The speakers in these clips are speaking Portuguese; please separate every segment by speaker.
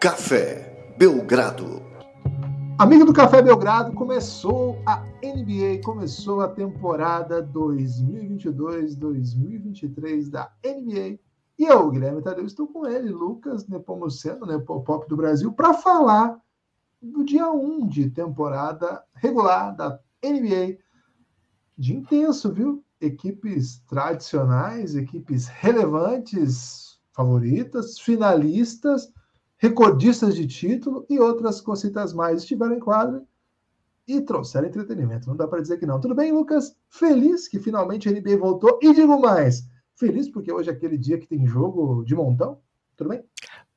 Speaker 1: Café Belgrado.
Speaker 2: Amigo do Café Belgrado, começou a NBA, começou a temporada 2022-2023 da NBA. E eu, Guilherme Tadeu, estou com ele, Lucas Nepomuceno, Nepopop do Brasil, para falar do dia 1 de temporada regular da NBA. De intenso, viu? Equipes tradicionais, equipes relevantes, favoritas, finalistas recordistas de título e outras cositas mais estiveram em quadro e trouxeram entretenimento. Não dá para dizer que não. Tudo bem, Lucas? Feliz que finalmente a NBA voltou. E digo mais, feliz porque hoje é aquele dia que tem jogo de montão. Tudo bem?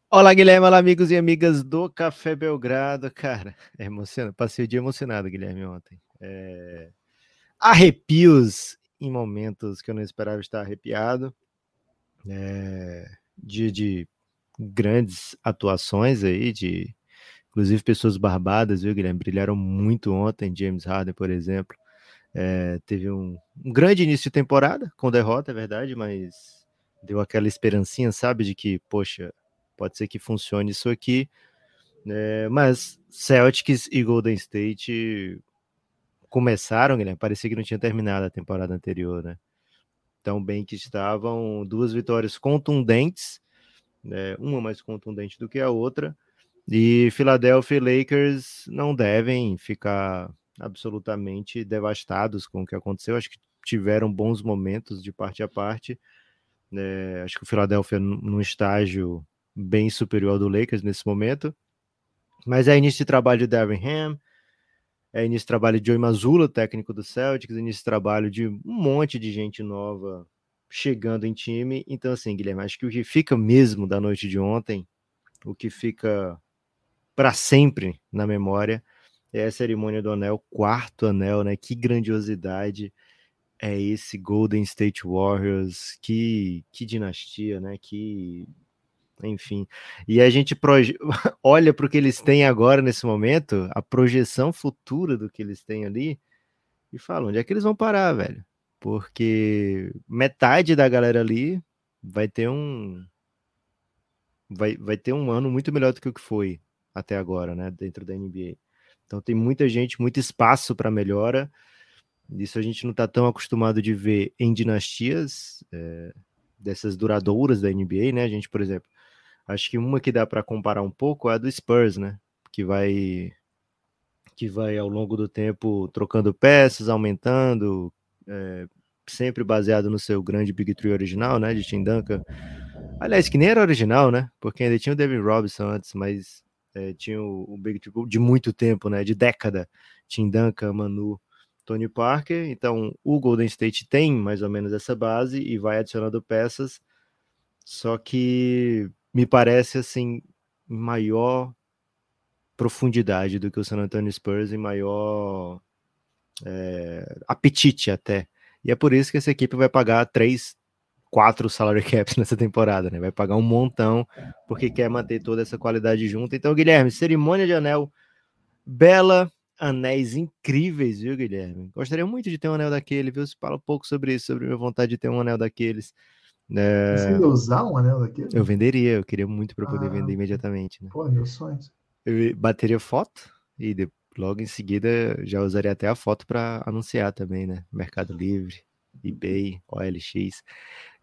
Speaker 3: Olá, Guilherme. Olá, amigos e amigas do Café Belgrado. Cara, é emocionante. Passei o dia emocionado, Guilherme, ontem. É... Arrepios em momentos que eu não esperava estar arrepiado. É... Dia de grandes atuações aí de inclusive pessoas barbadas, viu, Guilherme? Brilharam muito ontem, James Harden, por exemplo. É, teve um, um, grande início de temporada, com derrota, é verdade, mas deu aquela esperancinha, sabe, de que, poxa, pode ser que funcione isso aqui. É, mas Celtics e Golden State começaram, Guilherme, parecia que não tinha terminado a temporada anterior, né? Tão bem que estavam duas vitórias contundentes né, uma mais contundente do que a outra. E Philadelphia e Lakers não devem ficar absolutamente devastados com o que aconteceu. Acho que tiveram bons momentos de parte a parte. É, acho que o Philadelphia num estágio bem superior do Lakers nesse momento. Mas é início de trabalho de Darvin Ham, é início de trabalho de Joey Mazzulla, técnico do Celtics, início de trabalho de um monte de gente nova chegando em time. Então, assim, Guilherme, acho que o que fica mesmo da noite de ontem, o que fica para sempre na memória, é a cerimônia do anel, quarto anel, né? Que grandiosidade é esse Golden State Warriors, que, que dinastia, né? Que enfim. E a gente proje... olha para o que eles têm agora nesse momento, a projeção futura do que eles têm ali, e fala: onde é que eles vão parar, velho? Porque metade da galera ali vai ter um vai, vai ter um ano muito melhor do que o que foi até agora, né, dentro da NBA. Então tem muita gente, muito espaço para melhora. Isso a gente não está tão acostumado de ver em dinastias é, dessas duradouras da NBA, né? A gente, por exemplo, acho que uma que dá para comparar um pouco é a do Spurs, né? Que vai que vai ao longo do tempo trocando peças, aumentando, é, sempre baseado no seu grande Big Three original, né, de Tim Duncan. Aliás, que nem era original, né, porque ainda tinha o David Robinson antes, mas é, tinha o, o, Big Three de muito tempo, né, de década, Tim Duncan, Manu, Tony Parker. Então, o Golden State tem mais ou menos essa base e vai adicionando peças, só que me parece assim maior profundidade do que o San Antonio Spurs e maior é, apetite até. E é por isso que essa equipe vai pagar três, quatro salary caps nessa temporada, né? Vai pagar um montão porque quer manter toda essa qualidade junto. Então, Guilherme, cerimônia de anel bela, anéis incríveis, viu, Guilherme? Gostaria muito de ter um anel daquele, viu? Você fala um pouco sobre isso, sobre a minha vontade de ter um anel daqueles.
Speaker 2: É... Você ia usar um anel daquele?
Speaker 3: Eu venderia, eu queria muito para poder ah, vender imediatamente. Né?
Speaker 2: Pô.
Speaker 3: Eu bateria foto e depois logo em seguida já usaria até a foto para anunciar também, né? Mercado Livre, eBay, OLX.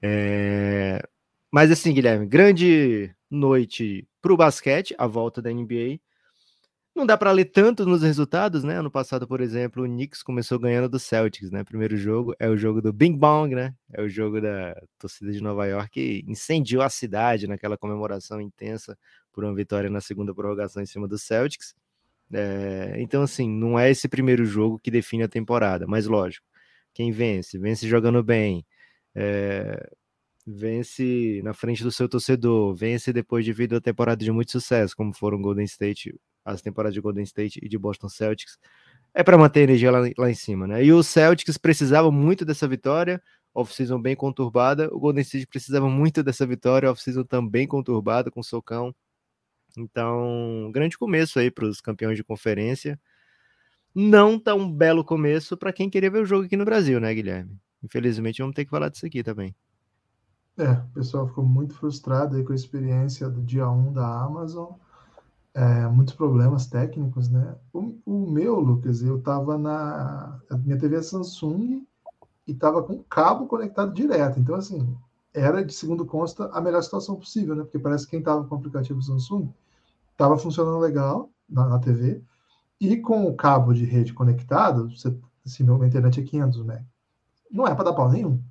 Speaker 3: É... Mas assim, Guilherme, grande noite para o basquete, a volta da NBA. Não dá para ler tanto nos resultados, né? Ano passado, por exemplo, o Knicks começou ganhando do Celtics, né? Primeiro jogo é o jogo do Bing Bong, né? É o jogo da torcida de Nova York que incendiou a cidade naquela comemoração intensa por uma vitória na segunda prorrogação em cima do Celtics. É, então, assim, não é esse primeiro jogo que define a temporada, mas lógico, quem vence? Vence jogando bem, é, vence na frente do seu torcedor, vence depois de vir a temporada de muito sucesso, como foram Golden State, as temporadas de Golden State e de Boston Celtics. É para manter a energia lá, lá em cima, né? E o Celtics precisava muito dessa vitória, off-season bem conturbada. O Golden State precisava muito dessa vitória, off-season também conturbada, com socão. Então, grande começo aí para os campeões de conferência. Não tão belo começo para quem queria ver o jogo aqui no Brasil, né, Guilherme? Infelizmente, vamos ter que falar disso aqui também.
Speaker 2: É, o pessoal ficou muito frustrado aí com a experiência do dia 1 da Amazon. é, muitos problemas técnicos, né? O, o, meu, Lucas, eu tava na. Minha TV é Samsung e tava com cabo conectado direto. Então, assim, era, de segundo consta, a melhor situação possível, né? Porque parece que quem tava com o aplicativo Samsung tava funcionando legal na, na TV. E com o cabo de rede conectado, você, assim, minha internet é 500 MB. Não é para dar pau nenhum.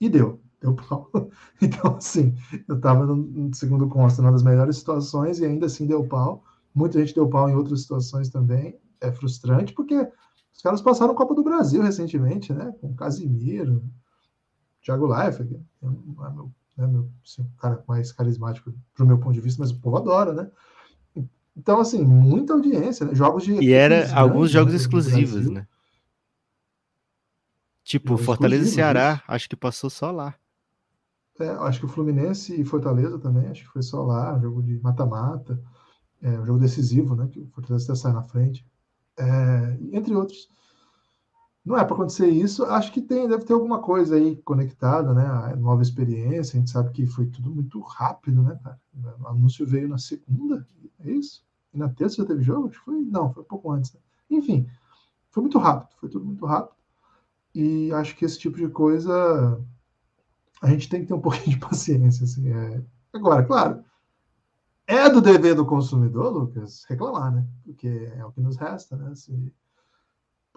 Speaker 2: E deu deu pau. Então, assim, eu estava, segundo consta, numa das melhores situações e ainda assim deu pau. Muita gente deu pau em outras situações também. É frustrante, porque os caras passaram Copa do Brasil recentemente, né? Com Casimiro, Thiago Leifert, não é meu, né, meu assim, cara mais carismático para o meu ponto de vista, mas o povo adora, né? Então, assim, muita audiência, né? Jogos de.
Speaker 3: E era alguns jogos exclusivos, né? Tipo, Fortaleza e Ceará, isso. acho que passou só lá.
Speaker 2: É, acho que o Fluminense e Fortaleza também, acho que foi só lá, jogo de mata-mata, é, um jogo decisivo, né? Que o Fortaleza até sai na frente, é, entre outros. Não é para acontecer isso, acho que tem, deve ter alguma coisa aí conectada, né? A nova experiência, a gente sabe que foi tudo muito rápido, né, cara? O anúncio veio na segunda, é isso? E na terça já teve jogo? Acho que foi, não, foi um pouco antes. Né? Enfim, foi muito rápido, foi tudo muito rápido. E acho que esse tipo de coisa a gente tem que ter um pouquinho de paciência. Assim, é... Agora, claro, é do dever do consumidor, Lucas, reclamar, né? Porque é o que nos resta, né? Se,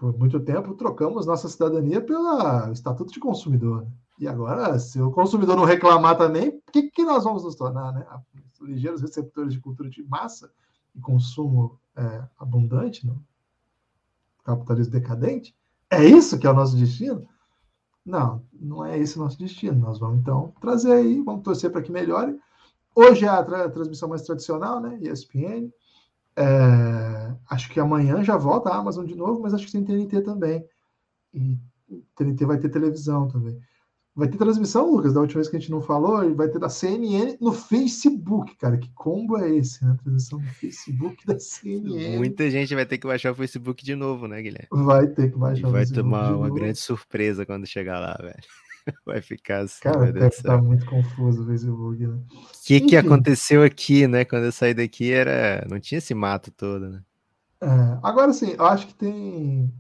Speaker 2: por muito tempo trocamos nossa cidadania pelo Estatuto de Consumidor. E agora, se o consumidor não reclamar também, o que, que nós vamos nos tornar, né? Ligeiros receptores de cultura de massa e consumo é, abundante no capitalismo decadente? É isso que é o nosso destino? Não, não é esse o nosso destino. Nós vamos então trazer aí, vamos torcer para que melhore. Hoje é a, tra transmissão mais tradicional, né? ESPN. É, acho que amanhã já volta a Amazon de novo, mas acho que tem TNT também. E TNT vai ter televisão também. Vai ter transmissão, Lucas, da última vez que a gente não falou, e vai ter da CNN no Facebook, cara. Que combo é esse, né? Transmissão do Facebook da CNN.
Speaker 3: Muita gente vai ter que baixar o Facebook de novo, né, Guilherme?
Speaker 2: Vai ter que baixar
Speaker 3: e vai tomar uma grande surpresa quando chegar lá, velho. Vai ficar assim.
Speaker 2: Cara, deve estar tá muito confuso o Facebook, né?
Speaker 3: O que, que aconteceu aqui, né? Quando eu saí daqui, era. Não tinha esse mato todo, né?
Speaker 2: É, agora sim, eu acho que tem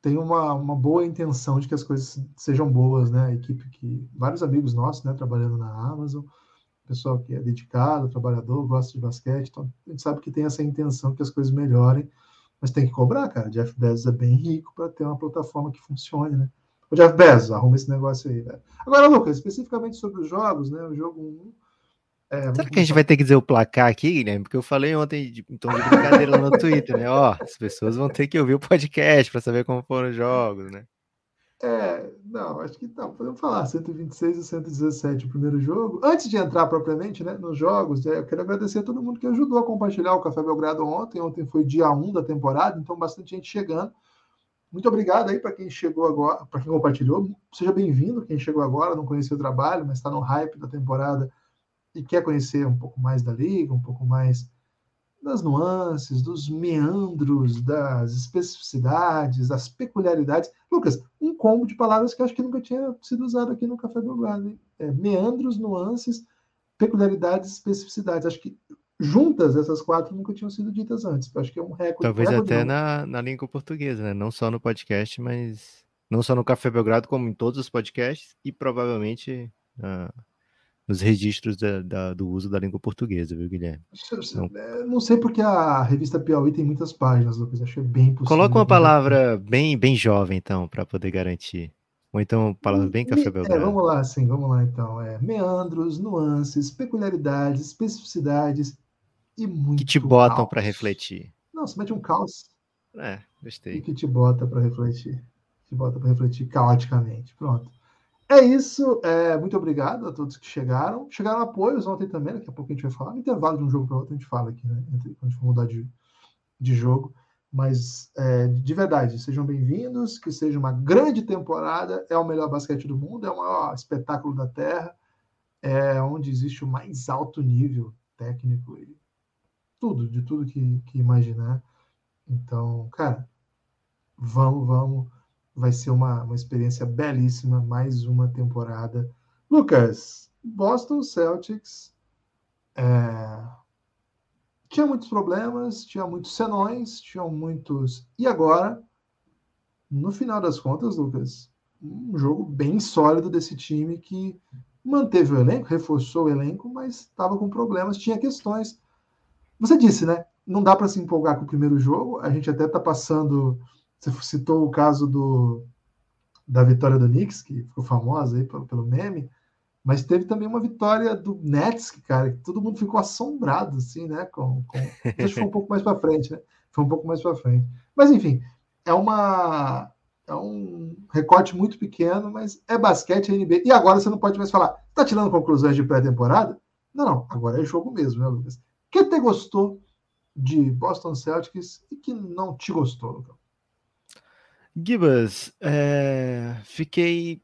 Speaker 2: tem uma, uma boa intenção de que as coisas sejam boas, né? A equipe que vários amigos nossos, né, trabalhando na Amazon, pessoal que é dedicado, trabalhador, gosta de basquete, então a gente sabe que tem essa intenção que as coisas melhorem, mas tem que cobrar, cara. Jeff Bezos é bem rico para ter uma plataforma que funcione, né? O Jeff Bezos, arruma esse negócio aí, velho. Agora, Lucas, especificamente sobre os jogos, né? O jogo 1,
Speaker 3: é, Será que a gente vai ter que dizer o placar aqui, Guilherme? Porque eu falei ontem de, tom de brincadeira lá no Twitter, né? Ó, as pessoas vão ter que ouvir o podcast para saber como foram os jogos, né?
Speaker 2: É, não, acho que tá. Podemos falar 126 e 117 o primeiro jogo. Antes de entrar propriamente né, nos jogos, é, eu quero agradecer a todo mundo que ajudou a compartilhar o Café Belgrado ontem. Ontem foi dia 1 da temporada, então bastante gente chegando. Muito obrigado aí para quem chegou agora, para quem compartilhou. Seja bem-vindo, quem chegou agora, não conheceu o trabalho, mas está no hype da temporada e quer conhecer um pouco mais da liga, um pouco mais das nuances, dos meandros, das especificidades, das peculiaridades. Lucas, um combo de palavras que acho que nunca tinha sido usado aqui no Café Belgrado. É, meandros, nuances, peculiaridades, especificidades. Acho que juntas essas quatro nunca tinham sido ditas antes. Acho que é um recorde.
Speaker 3: Talvez
Speaker 2: recorde
Speaker 3: até na, na língua portuguesa, né? Não só no podcast, mas não só no Café Belgrado, como em todos os podcasts e provavelmente uh, nos registros da, da, do uso da língua portuguesa, viu, Guilherme?
Speaker 2: Não, é, não sei porque a revista Piauí tem muitas páginas, Lucas. Achei bem possível.
Speaker 3: Coloca uma palavra bem, bem jovem, então, para poder garantir. Ou então, palavra bem café belgrado.
Speaker 2: É, vamos lá, sim, vamos lá, então. É, meandros, nuances, peculiaridades, especificidades e muito
Speaker 3: Que te botam para refletir.
Speaker 2: Não, você mete um caos.
Speaker 3: É, gostei.
Speaker 2: E que te bota para refletir. Te bota para refletir caoticamente. Pronto. É isso. É, muito obrigado a todos que chegaram. Chegaram apoios ontem também, daqui a pouco a gente vai falar. No intervalo de um jogo para outro, a gente fala aqui, né? Quando a gente for mudar de, de jogo. Mas, é, de verdade, sejam bem-vindos. Que seja uma grande temporada. É o melhor basquete do mundo, é o maior espetáculo da Terra. É onde existe o mais alto nível técnico e tudo, de tudo que, que imaginar. Então, cara, vamos, vamos vai ser uma, uma experiência belíssima, mais uma temporada. Lucas, Boston Celtics é,
Speaker 4: tinha muitos problemas, tinha muitos senões, tinham muitos. E agora, no final das contas, Lucas, um jogo bem sólido desse time que manteve o elenco, reforçou o elenco, mas estava com problemas, tinha questões. Você disse, né? Não dá para se empolgar com o primeiro jogo. A gente até está passando. Você citou o caso do, da vitória do Knicks, que ficou famosa aí pelo, pelo meme, mas teve também uma vitória do Nets, que, cara, que todo mundo ficou assombrado, assim, né? Com, com... Acho que foi um pouco mais para frente, né? Foi um pouco mais para frente. Mas, enfim, é uma é um recorte muito pequeno, mas é basquete, é NBA. E agora você não pode mais falar, tá tirando conclusões de pré-temporada? Não, não, agora é jogo mesmo, né, Lucas? que te gostou de Boston Celtics e que não te gostou, Lucas?
Speaker 3: Gibas, é... fiquei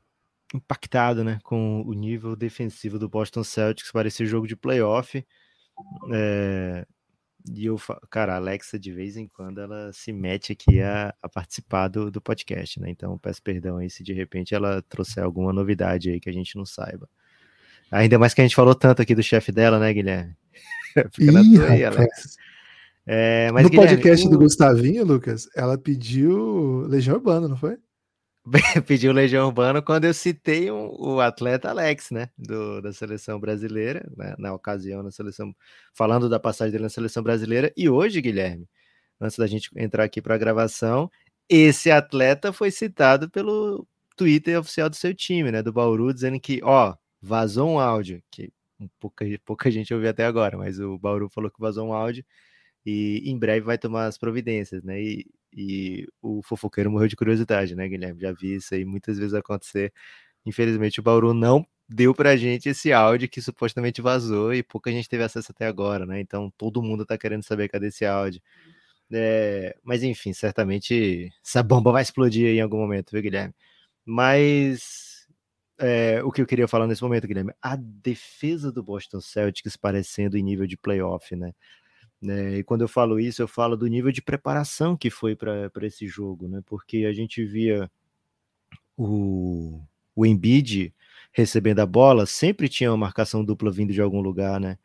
Speaker 3: impactado né, com o nível defensivo do Boston Celtics para esse jogo de playoff. É, e eu, cara, a Alexa, de vez em quando, ela se mete aqui a, a participar do, do podcast, né? Então, peço perdão aí se de repente ela trouxer alguma novidade aí que a gente não saiba. Ainda mais que a gente falou tanto aqui do chefe dela, né, Guilherme?
Speaker 2: Fica Ih, na aí, Alex. É, no podcast do Gustavinho, Lucas, ela pediu Legião Urbana, não foi?
Speaker 3: pediu Legião Urbana quando eu citei um, o atleta Alex, né, do, da seleção brasileira, né, na ocasião, na seleção, falando da passagem dele na seleção brasileira. E hoje, Guilherme, antes da gente entrar aqui para a gravação, esse atleta foi citado pelo Twitter oficial do seu time, né, do Bauru, dizendo que, ó, vazou um áudio, que pouca, pouca gente ouviu até agora, mas o Bauru falou que vazou um áudio e em breve vai tomar as providências, né? E, e o fofoqueiro morreu de curiosidade, né, Guilherme? Já vi isso aí muitas vezes acontecer. Infelizmente, o Bauru não deu pra gente esse áudio que supostamente vazou e pouca gente teve acesso até agora, né? Então todo mundo tá querendo saber cadê esse áudio. É, mas enfim, certamente essa bomba vai explodir em algum momento, viu, Guilherme? Mas é, o que eu queria falar nesse momento, Guilherme, a defesa do Boston Celtics parecendo em nível de playoff, né? Né? E quando eu falo isso, eu falo do nível de preparação que foi para esse jogo, né? Porque a gente via o, o Embiid recebendo a bola, sempre tinha uma marcação dupla vindo de algum lugar, né?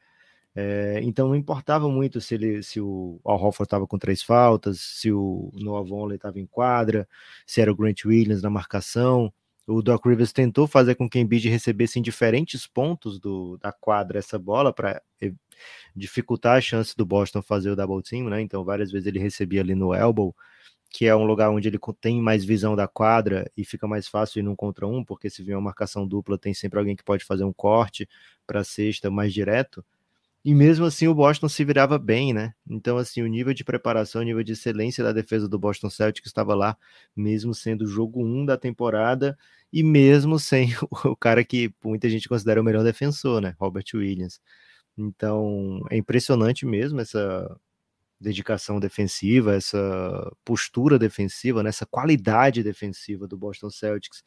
Speaker 3: É, então não importava muito se, ele, se o Al Horford estava com três faltas, se o Noah Vonleh estava em quadra, se era o Grant Williams na marcação. O Doc Rivers tentou fazer com que Embiid recebesse em diferentes pontos do, da quadra essa bola para dificultar a chance do Boston fazer o double team, né? Então várias vezes ele recebia ali no elbow, que é um lugar onde ele tem mais visão da quadra e fica mais fácil ir um contra um, porque se vier uma marcação dupla tem sempre alguém que pode fazer um corte para sexta mais direto. E mesmo assim o Boston se virava bem, né? Então, assim, o nível de preparação, o nível de excelência da defesa do Boston Celtics estava lá, mesmo sendo o jogo 1 da temporada e mesmo sem o cara que muita gente considera o melhor defensor, né? Robert Williams. Então, é impressionante mesmo essa dedicação defensiva, essa postura defensiva, né? essa qualidade defensiva do Boston Celtics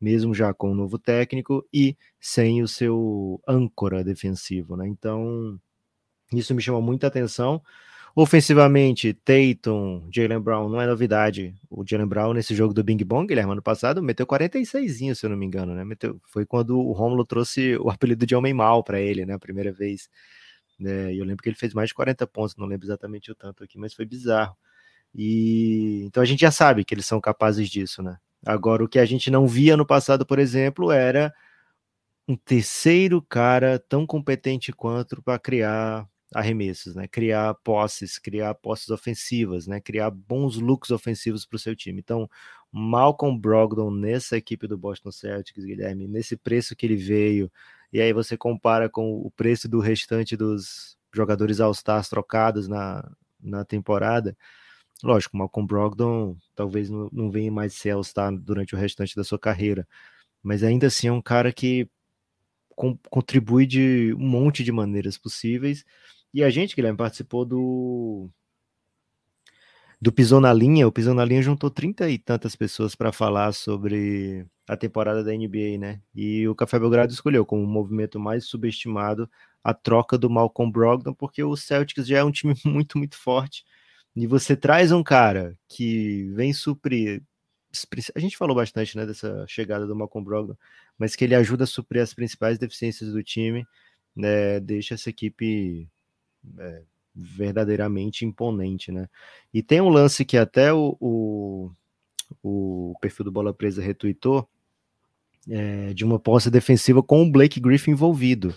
Speaker 3: mesmo já com o um novo técnico e sem o seu âncora defensivo, né? Então, isso me chama muita atenção. Ofensivamente, Tatum, Jalen Brown, não é novidade. O Jalen Brown, nesse jogo do Bing Bong, Guilherme, ano passado, meteu 46, se eu não me engano, né? Meteu, foi quando o Romulo trouxe o apelido de Homem Mal para ele, né? A primeira vez. Né? E eu lembro que ele fez mais de 40 pontos, não lembro exatamente o tanto aqui, mas foi bizarro. E então a gente já sabe que eles são capazes disso, né? Agora, o que a gente não via no passado, por exemplo, era um terceiro cara tão competente quanto para criar arremessos, né? Criar posses, criar posses ofensivas, né? Criar bons looks ofensivos para o seu time. Então, Malcolm Brogdon nessa equipe do Boston Celtics, Guilherme, nesse preço que ele veio, e aí você compara com o preço do restante dos jogadores All-Stars trocados na, na temporada, Lógico, Malcolm Brogdon talvez não, não venha mais ser All-Star durante o restante da sua carreira, mas ainda assim é um cara que contribui de um monte de maneiras possíveis. E a gente, Guilherme, participou do do Pisou na Linha. O Pisou na Linha juntou 30 e tantas pessoas para falar sobre a temporada da NBA, né? E o Café Belgrado escolheu como o movimento mais subestimado a troca do Malcolm Brogdon, porque o Celtics já é um time muito, muito forte e você traz um cara que vem suprir. A gente falou bastante né, dessa chegada do Malcolm Brogdon, mas que ele ajuda a suprir as principais deficiências do time, né, deixa essa equipe é, verdadeiramente imponente, né? E tem um lance que até o, o, o perfil do Bola Presa retweetou, é, de uma posse defensiva com o Blake Griffin envolvido.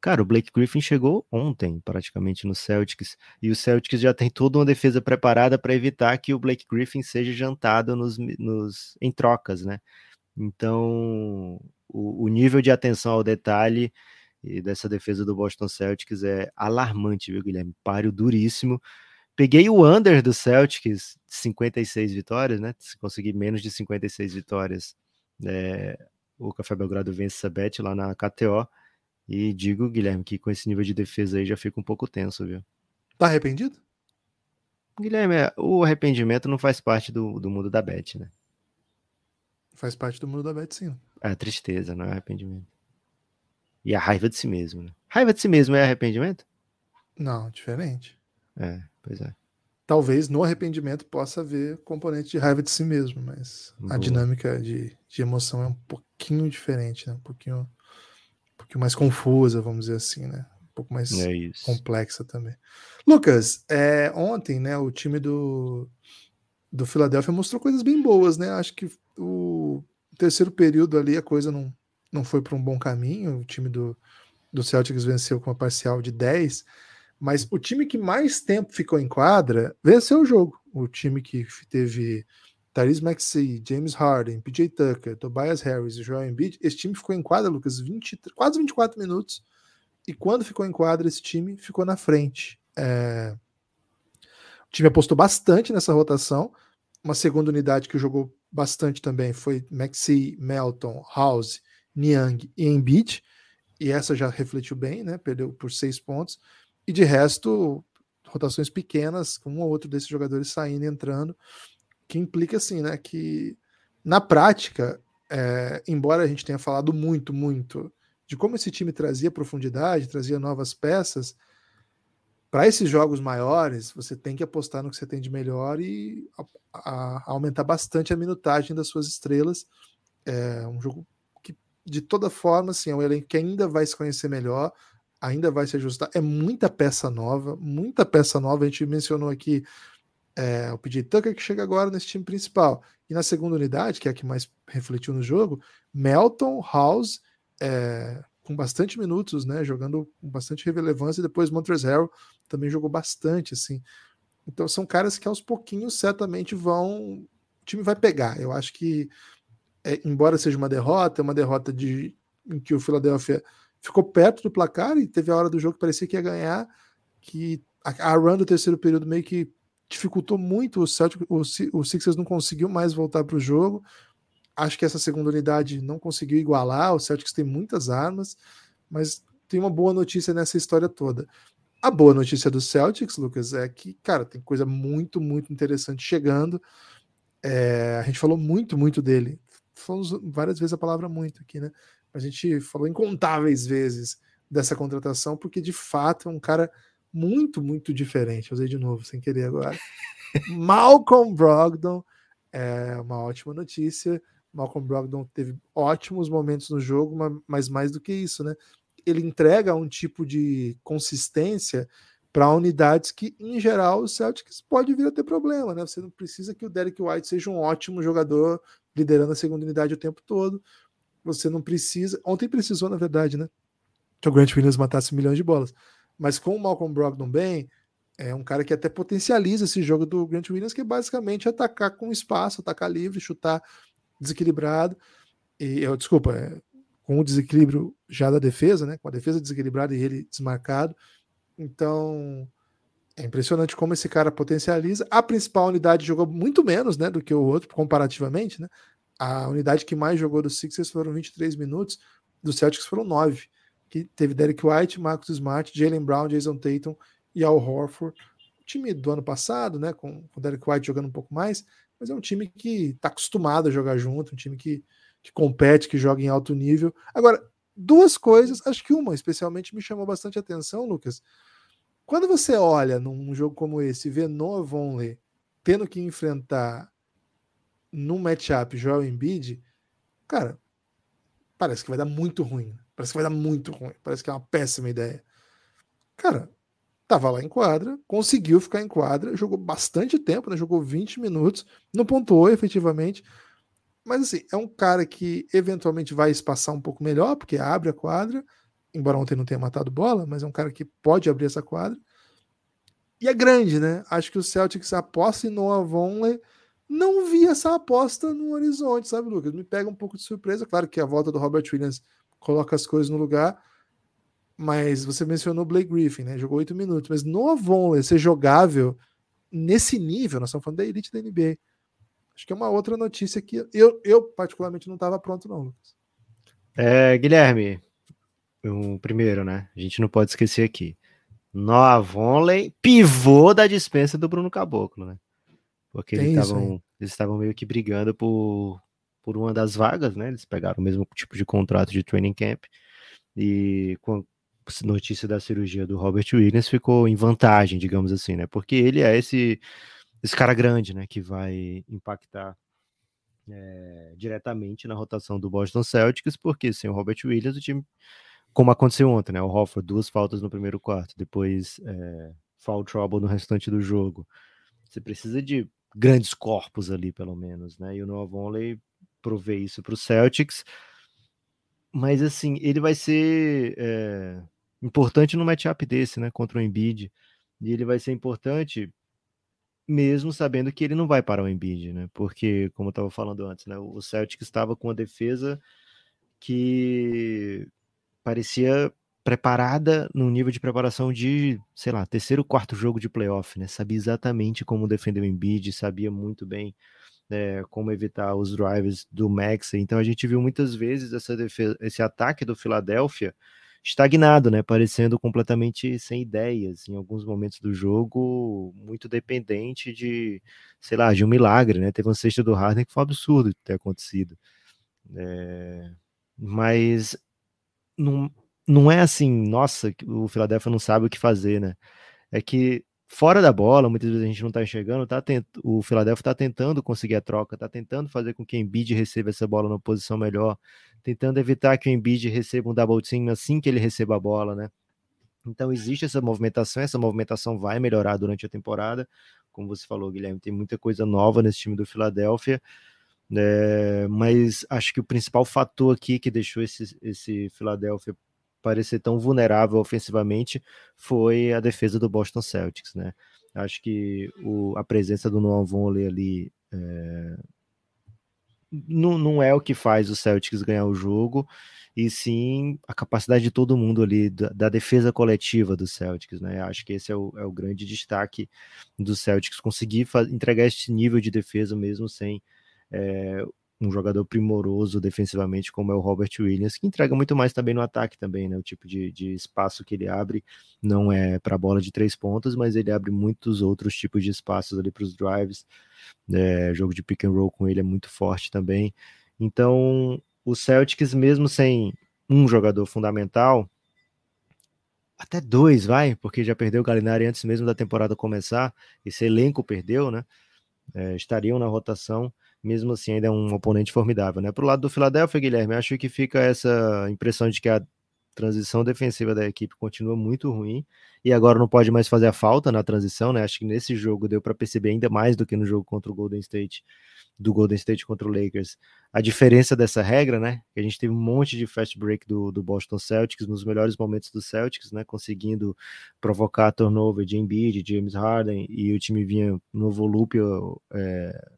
Speaker 3: Cara, o Blake Griffin chegou ontem, praticamente, no Celtics, e o Celtics já tem toda uma defesa preparada para evitar que o Blake Griffin seja jantado nos, nos, em trocas, né? Então, o, o nível de atenção ao detalhe e dessa defesa do Boston Celtics é alarmante, viu, Guilherme? Páreo duríssimo. Peguei o under do Celtics, 56 vitórias, né? Se conseguir menos de 56 vitórias, é, o Café Belgrado vence essa bet lá na KTO. E digo, Guilherme, que com esse nível de defesa aí já fica um pouco tenso, viu?
Speaker 2: Tá arrependido?
Speaker 3: Guilherme, é, o arrependimento não faz parte do, do mundo da bet, né?
Speaker 2: Faz parte do mundo da bet, sim.
Speaker 3: É a tristeza, não é arrependimento. E a raiva de si mesmo, né? Raiva de si mesmo é arrependimento?
Speaker 2: Não, diferente.
Speaker 3: É, pois é.
Speaker 2: Talvez no arrependimento possa haver componente de raiva de si mesmo, mas Boa. a dinâmica de, de emoção é um pouquinho diferente, né? Um pouquinho, um pouquinho mais confusa, vamos dizer assim, né? Um pouco mais é complexa também. Lucas, é, ontem, né, o time do, do Philadelphia mostrou coisas bem boas, né? Acho que o terceiro período ali a coisa não, não foi para um bom caminho. O time do, do Celtics venceu com uma parcial de 10, mas o time que mais tempo ficou em quadra venceu o jogo. O time que teve Tyrese Maxey, James Harden, PJ Tucker, Tobias Harris e Joel Embiid, esse time ficou em quadra, Lucas, 20, quase 24 minutos. E quando ficou em quadra, esse time ficou na frente. É... O time apostou bastante nessa rotação. Uma segunda unidade que jogou bastante também foi Maxey, Melton, House Niang e Embiid, e essa já refletiu bem, né? Perdeu por seis pontos. E de resto, rotações pequenas, com um ou outro desses jogadores saindo e entrando, que implica assim, né? Que na prática, é, embora a gente tenha falado muito, muito de como esse time trazia profundidade, trazia novas peças, para esses jogos maiores, você tem que apostar no que você tem de melhor e a, a, aumentar bastante a minutagem das suas estrelas. É um jogo de toda forma, assim, é um elenco que ainda vai se conhecer melhor, ainda vai se ajustar. É muita peça nova, muita peça nova. A gente mencionou aqui é, o PJ Tucker que chega agora nesse time principal. E na segunda unidade, que é a que mais refletiu no jogo, Melton, House, é, com bastante minutos, né? Jogando com bastante relevância, e depois Montrezl também jogou bastante, assim. Então são caras que aos pouquinhos certamente vão. O time vai pegar. Eu acho que é, embora seja uma derrota, é uma derrota de, em que o Philadelphia ficou perto do placar e teve a hora do jogo que parecia que ia ganhar, que a, a run do terceiro período meio que dificultou muito o Celtic, o, o Sixers não conseguiu mais voltar para o jogo. Acho que essa segunda unidade não conseguiu igualar. O Celtics tem muitas armas, mas tem uma boa notícia nessa história toda. A boa notícia do Celtics, Lucas, é que, cara, tem coisa muito, muito interessante chegando. É, a gente falou muito, muito dele falamos várias vezes a palavra muito aqui, né? A gente falou incontáveis vezes dessa contratação, porque de fato é um cara muito, muito diferente. Usei de novo, sem querer agora. Malcolm Brogdon é uma ótima notícia. Malcolm Brogdon teve ótimos momentos no jogo, mas mais do que isso, né? Ele entrega um tipo de consistência para unidades que, em geral, o Celtics pode vir a ter problema, né? Você não precisa que o Derek White seja um ótimo jogador liderando a segunda unidade o tempo todo. Você não precisa. Ontem precisou, na verdade, né? Que o Grant Williams matasse milhões de bolas. Mas com o Malcolm Brogdon bem, é um cara que até potencializa esse jogo do Grant Williams, que é basicamente atacar com espaço, atacar livre, chutar desequilibrado. E eu, desculpa, é, com o desequilíbrio já da defesa, né? Com a defesa desequilibrada e ele desmarcado. Então, é impressionante como esse cara potencializa. A principal unidade jogou muito menos né, do que o outro, comparativamente. Né? A unidade que mais jogou do Sixers foram 23 minutos, do Celtics foram 9. Que teve Derek White, Marcus Smart, Jalen Brown, Jason Tatum e Al Horford. O time do ano passado, né, com o Derek White jogando um pouco mais, mas é um time que está acostumado a jogar junto, um time que, que compete, que joga em alto nível. Agora, duas coisas, acho que uma especialmente me chamou bastante atenção, Lucas quando você olha num jogo como esse e vê Noah Vonleh tendo que enfrentar num matchup Joel Embiid, cara, parece que vai dar muito ruim. Parece que vai dar muito ruim. Parece que é uma péssima ideia. Cara, Tava lá em quadra, conseguiu ficar em quadra, jogou bastante tempo, né? Jogou 20 minutos, não pontuou efetivamente. Mas assim, é um cara que eventualmente vai espaçar um pouco melhor, porque abre a quadra, embora ontem não tenha matado bola, mas é um cara que pode abrir essa quadra. E é grande, né? Acho que o Celtics aposta em Noah Vonleh. Não vi essa aposta no horizonte, sabe, Lucas? Me pega um pouco de surpresa. Claro que a volta do Robert Williams coloca as coisas no lugar, mas você mencionou Blake Griffin, né? Jogou oito minutos, mas Noah Vonleh ser jogável nesse nível, nós estamos falando da elite da NBA. Acho que é uma outra notícia que eu, eu particularmente não estava pronto, não, Lucas.
Speaker 3: É, Guilherme, o primeiro, né? A gente não pode esquecer aqui. Noah Vonley, pivô da dispensa do Bruno Caboclo, né? Porque eles estavam eles estavam meio que brigando por, por uma das vagas, né? Eles pegaram o mesmo tipo de contrato de training camp e com a notícia da cirurgia do Robert Williams ficou em vantagem, digamos assim, né? Porque ele é esse esse cara grande, né? Que vai impactar é, diretamente na rotação do Boston Celtics, porque sem o Robert Williams o time como aconteceu ontem, né? O Hofford, duas faltas no primeiro quarto, depois é, foul trouble no restante do jogo. Você precisa de grandes corpos ali, pelo menos, né? E o Noah Vonley provê isso para o Celtics. Mas, assim, ele vai ser é, importante no matchup desse, né? Contra o Embiid. E ele vai ser importante mesmo sabendo que ele não vai parar o Embiid, né? Porque, como eu estava falando antes, né? O Celtics estava com a defesa que parecia preparada num nível de preparação de, sei lá, terceiro, quarto jogo de playoff, né? Sabia exatamente como defender o Embiid, sabia muito bem né, como evitar os drives do Max. Então a gente viu muitas vezes essa defesa, esse ataque do Philadelphia estagnado, né? Parecendo completamente sem ideias em alguns momentos do jogo, muito dependente de, sei lá, de um milagre, né? Teve um sexto do Harden que foi um absurdo ter acontecido. É... Mas não, não é assim, nossa, o Philadelphia não sabe o que fazer, né? É que fora da bola, muitas vezes a gente não tá enxergando, tá tent... o Philadelphia tá tentando conseguir a troca, tá tentando fazer com que o Embiid receba essa bola numa posição melhor, tentando evitar que o Embiid receba um double team assim que ele receba a bola, né? Então existe essa movimentação, essa movimentação vai melhorar durante a temporada. Como você falou, Guilherme, tem muita coisa nova nesse time do Philadelphia. É, mas acho que o principal fator aqui que deixou esse, esse Philadelphia parecer tão vulnerável ofensivamente foi a defesa do Boston Celtics, né? Acho que o, a presença do Noah Vonleh ali é, não, não é o que faz o Celtics ganhar o jogo, e sim a capacidade de todo mundo ali, da, da defesa coletiva do Celtics, né? Acho que esse é o, é o grande destaque do Celtics, conseguir entregar esse nível de defesa mesmo sem é, um jogador primoroso defensivamente como é o Robert Williams, que entrega muito mais também no ataque também, né? O tipo de, de espaço que ele abre não é para bola de três pontos, mas ele abre muitos outros tipos de espaços ali para os drives. É, jogo de pick and roll com ele é muito forte também. Então, o Celtics, mesmo sem um jogador fundamental, até dois, vai, porque já perdeu o Galinari antes mesmo da temporada começar, esse elenco perdeu, né? É, estariam na rotação mesmo assim ainda é um oponente formidável, né? Pro lado do Philadelphia, Guilherme, acho que fica essa impressão de que a transição defensiva da equipe continua muito ruim e agora não pode mais fazer a falta na transição, né? Acho que nesse jogo deu para perceber ainda mais do que no jogo contra o Golden State, do Golden State contra o Lakers, a diferença dessa regra, né? Que a gente teve um monte de fast break do, do Boston Celtics nos melhores momentos do Celtics, né? Conseguindo provocar turnover de Embiid, de James Harden e o time vinha no volúpio é,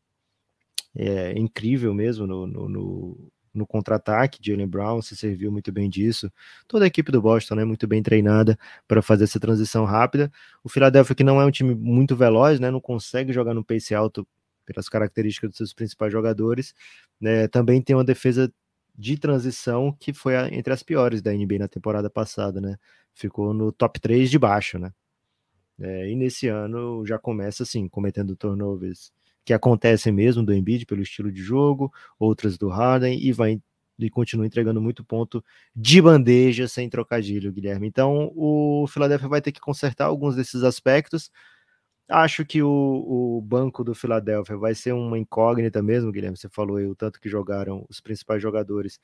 Speaker 3: é, incrível mesmo no, no, no, no contra-ataque. Jalen Brown se serviu muito bem disso. Toda a equipe do Boston é né, muito bem treinada para fazer essa transição rápida. O Philadelphia, que não é um time muito veloz, né, não consegue jogar no pace alto pelas características dos seus principais jogadores, né, também tem uma defesa de transição que foi a, entre as piores da NBA na temporada passada, né? Ficou no top 3 de baixo, né? É, e nesse ano já começa assim, cometendo turnovers que acontecem mesmo do Embiid pelo estilo de jogo, outras do Harden e vai e continua entregando muito ponto de bandeja sem trocadilho, Guilherme. Então o Philadelphia vai ter que consertar alguns desses aspectos. Acho que o, o banco do Philadelphia vai ser uma incógnita mesmo, Guilherme. Você falou aí o tanto que jogaram os principais jogadores.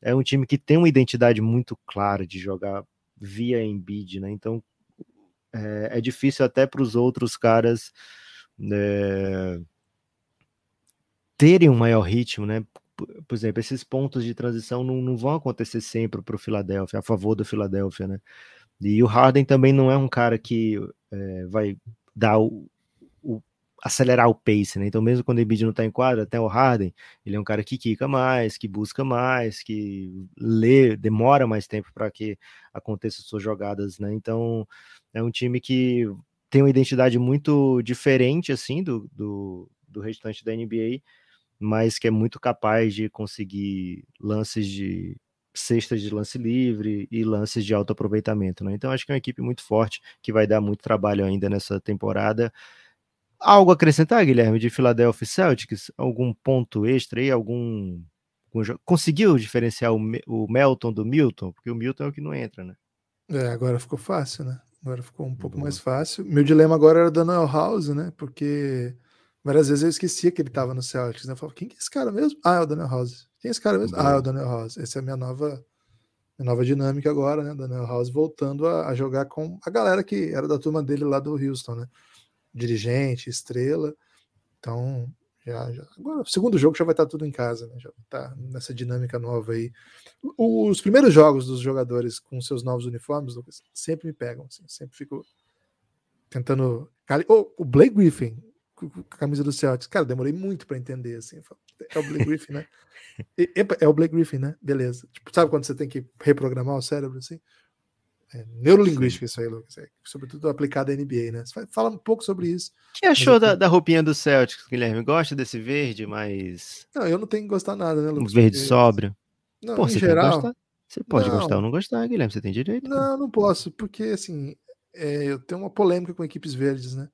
Speaker 3: É um time que tem uma identidade muito clara de jogar via Embiid, né? Então é, é difícil até para os outros caras é, terem um maior ritmo, né? Por exemplo, esses pontos de transição não, não vão acontecer sempre para o Philadelphia, a favor do Philadelphia, né? E o Harden também não é um cara que é, vai dar o, o, acelerar o pace, né? Então, mesmo quando o Embiid não está em quadra, até o Harden, ele é um cara que quica mais, que busca mais, que lê, demora mais tempo para que aconteçam suas jogadas, né? Então, é um time que tem uma identidade muito diferente, assim, do, do, do restante da NBA, mas que é muito capaz de conseguir lances de cestas de lance livre e lances de alto aproveitamento, né? Então acho que é uma equipe muito forte que vai dar muito trabalho ainda nessa temporada. Algo a acrescentar, Guilherme, de Philadelphia Celtics? Algum ponto extra aí? Algum, algum conseguiu diferenciar o, o Melton do Milton? Porque o Milton é o que não entra, né?
Speaker 2: É, agora ficou fácil, né? Agora ficou um pouco Boa. mais fácil. Meu dilema agora era o Daniel House, né? Porque Várias vezes eu esquecia que ele estava no Celtics, né? Eu falava, quem que é esse cara mesmo? Ah, é o Daniel House. Quem é esse cara mesmo? Ah, é o Daniel House. Essa é a minha nova, minha nova dinâmica agora, né? Daniel House voltando a, a, jogar com a galera que era da turma dele lá do Houston, né? Dirigente, estrela. Então, já, já. Agora, o segundo jogo já vai estar tudo em casa, né? Já tá nessa dinâmica nova aí. Os primeiros jogos dos jogadores com seus novos uniformes, Lucas, sempre me pegam, assim, sempre fico tentando. Oh, o Blake Griffin, com a camisa do Celtics. Cara, demorei muito para entender, assim. É o Blake Griffin, né? Epa, é o Blake Griffin, né? Beleza. Tipo, sabe quando você tem que reprogramar o cérebro, assim? É, neurolinguística isso aí, Lucas. É, sobretudo aplicado à NBA, né? Fala um pouco sobre isso.
Speaker 3: O que achou da, da, roupinha do Celtics, Guilherme? Gosta desse verde, mas...
Speaker 2: Não, eu não tenho que gostar nada, né,
Speaker 3: Lucas? Um verde porque... sóbrio.
Speaker 2: Não, Pô, você geral...
Speaker 3: Você pode não. gostar ou não gostar, Guilherme, você tem direito.
Speaker 2: Não, cara. não posso, porque, assim, é, eu tenho uma polêmica com equipes verdes, né?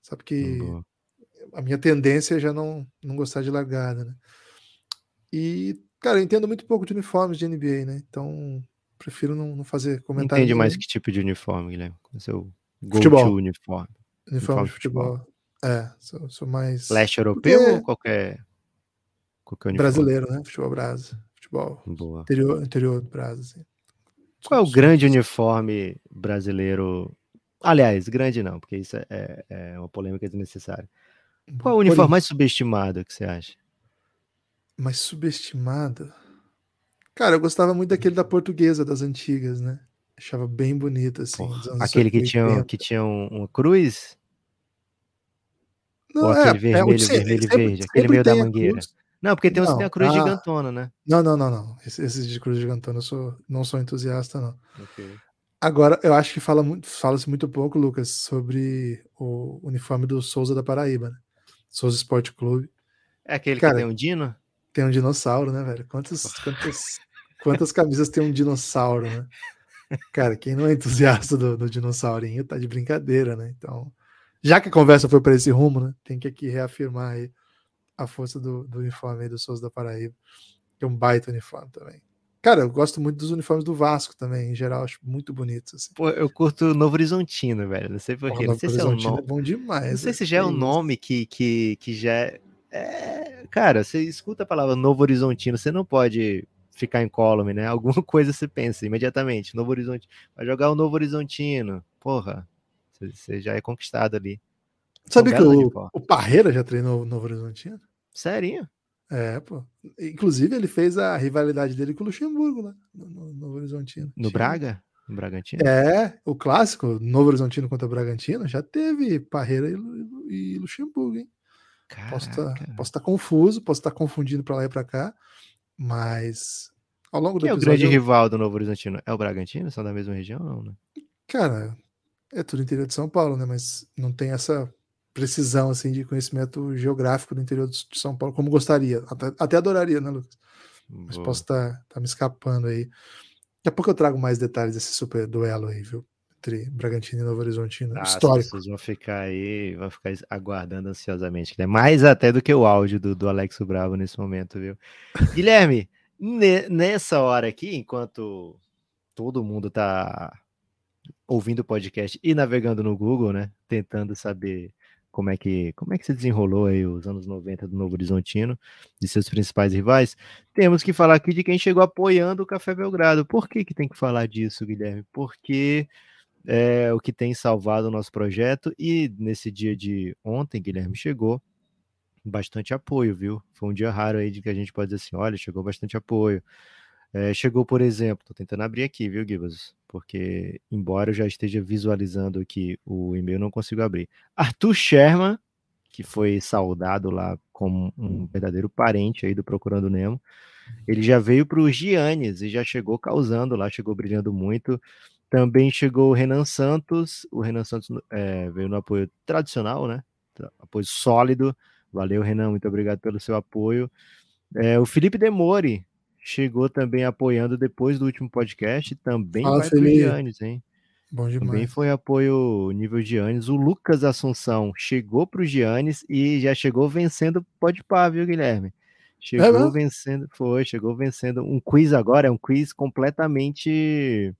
Speaker 2: Sabe que Boa a minha tendência é já não, não gostar de largada, né? E, cara, eu entendo muito pouco de uniformes de NBA, né? Então, prefiro não, não fazer comentário.
Speaker 3: Entende mais que tipo de uniforme, Guilherme? O seu futebol. uniforme.
Speaker 2: Uniforme, uniforme de futebol. futebol. É, sou, sou mais.
Speaker 3: Leste europeu Porque... ou qualquer. qualquer uniforme?
Speaker 2: Brasileiro, né? Futebol Brasa. Futebol. Boa. Interior, interior do Brasa, assim.
Speaker 3: Qual é o grande uniforme brasileiro? Aliás, grande não, porque isso é, é uma polêmica desnecessária. Qual é o uniforme mais subestimado que você acha?
Speaker 2: Mais subestimado? Cara, eu gostava muito daquele da portuguesa, das antigas, né? Achava bem bonito, assim.
Speaker 3: aquele que tinha, que tinha uma cruz? Não, Ou é, aquele é, vermelho, é, vermelho, sempre, verde, aquele meio da mangueira. Não, porque tem, não, tem a cruz ah, gigantona, né?
Speaker 2: Não, não, não, não. Esses de cruz gigantona eu sou, não sou entusiasta, não. Okay. Agora, eu acho que fala muito, fala-se muito pouco, Lucas, sobre o uniforme do Souza da Paraíba, né? Souza Esporte Clube.
Speaker 3: É aquele Cara, que tem um dino?
Speaker 2: Tem um dinossauro, né, velho? Quantas, quantas, quantas camisas tem um dinossauro, né? Cara, quem não é entusiasta do, do dinossaurinho tá de brincadeira, né? Então, já que a conversa foi para esse rumo, né? Tem que aqui reafirmar aí a força do, do uniforme aí do Souza da Paraíba, que é um baita uniforme também. Cara, eu gosto muito dos uniformes do Vasco também, em geral, acho muito bonitos. Assim.
Speaker 3: Pô, eu curto Novo Horizontino, velho. Não sei porquê. Não sei se é um nome. É
Speaker 2: bom demais.
Speaker 3: Não sei se já é um nome que, que, que já é... é. Cara, você escuta a palavra Novo Horizontino, você não pode ficar em column, né? Alguma coisa você pensa imediatamente. Novo Horizontino. Vai jogar o Novo Horizontino. Porra, você já é conquistado ali.
Speaker 2: Sabe que o, o Parreira já treinou o Novo Horizontino?
Speaker 3: Sério?
Speaker 2: É, pô. Inclusive, ele fez a rivalidade dele com o Luxemburgo, né? No, no Novo Horizontino.
Speaker 3: No. Braga? No Bragantino?
Speaker 2: É, o clássico, Novo Horizontino contra o Bragantino, já teve Parreira e, e Luxemburgo, hein? Caraca. Posso estar tá, tá confuso, posso estar tá confundindo para lá e para cá, mas ao longo do
Speaker 3: Quem é o grande rival do Novo Horizontino? É o Bragantino? São da mesma região não, né?
Speaker 2: Cara, é tudo interior de São Paulo, né? Mas não tem essa precisão assim de conhecimento geográfico do interior de São Paulo, como gostaria. Até, até adoraria, né, Lucas? Mas Boa. posso estar tá, tá me escapando aí. Daqui a pouco eu trago mais detalhes desse super duelo aí, viu? Entre Bragantino e Novo Horizontino. Ah, histórico.
Speaker 3: Vocês vão ficar aí, vão ficar aguardando ansiosamente. Né? Mais até do que o áudio do, do Alex Bravo nesse momento, viu? Guilherme, ne, nessa hora aqui, enquanto todo mundo tá ouvindo o podcast e navegando no Google, né? Tentando saber como é que como é que se desenrolou aí os anos 90 do Novo Horizontino, de seus principais rivais, temos que falar aqui de quem chegou apoiando o Café Belgrado. Por que que tem que falar disso, Guilherme? Porque é o que tem salvado o nosso projeto. E nesse dia de ontem, Guilherme chegou bastante apoio, viu? Foi um dia raro aí de que a gente pode dizer assim: olha, chegou bastante apoio. É, chegou, por exemplo, tô tentando abrir aqui, viu, Gibas? Porque, embora eu já esteja visualizando aqui o e-mail, não consigo abrir. Arthur Sherman, que foi saudado lá como um verdadeiro parente aí do Procurando Nemo, ele já veio para o Giannis e já chegou causando lá, chegou brilhando muito. Também chegou o Renan Santos, o Renan Santos é, veio no apoio tradicional, né? Apoio sólido. Valeu, Renan, muito obrigado pelo seu apoio. É, o Felipe Demore chegou também apoiando depois do último podcast, também Fala, vai para o Giannis, hein? Bom demais. Também foi apoio nível Giannis. O Lucas Assunção chegou para o Giannis e já chegou vencendo pode pá, viu, Guilherme? Chegou é vencendo, foi, chegou vencendo um quiz agora, é um quiz completamente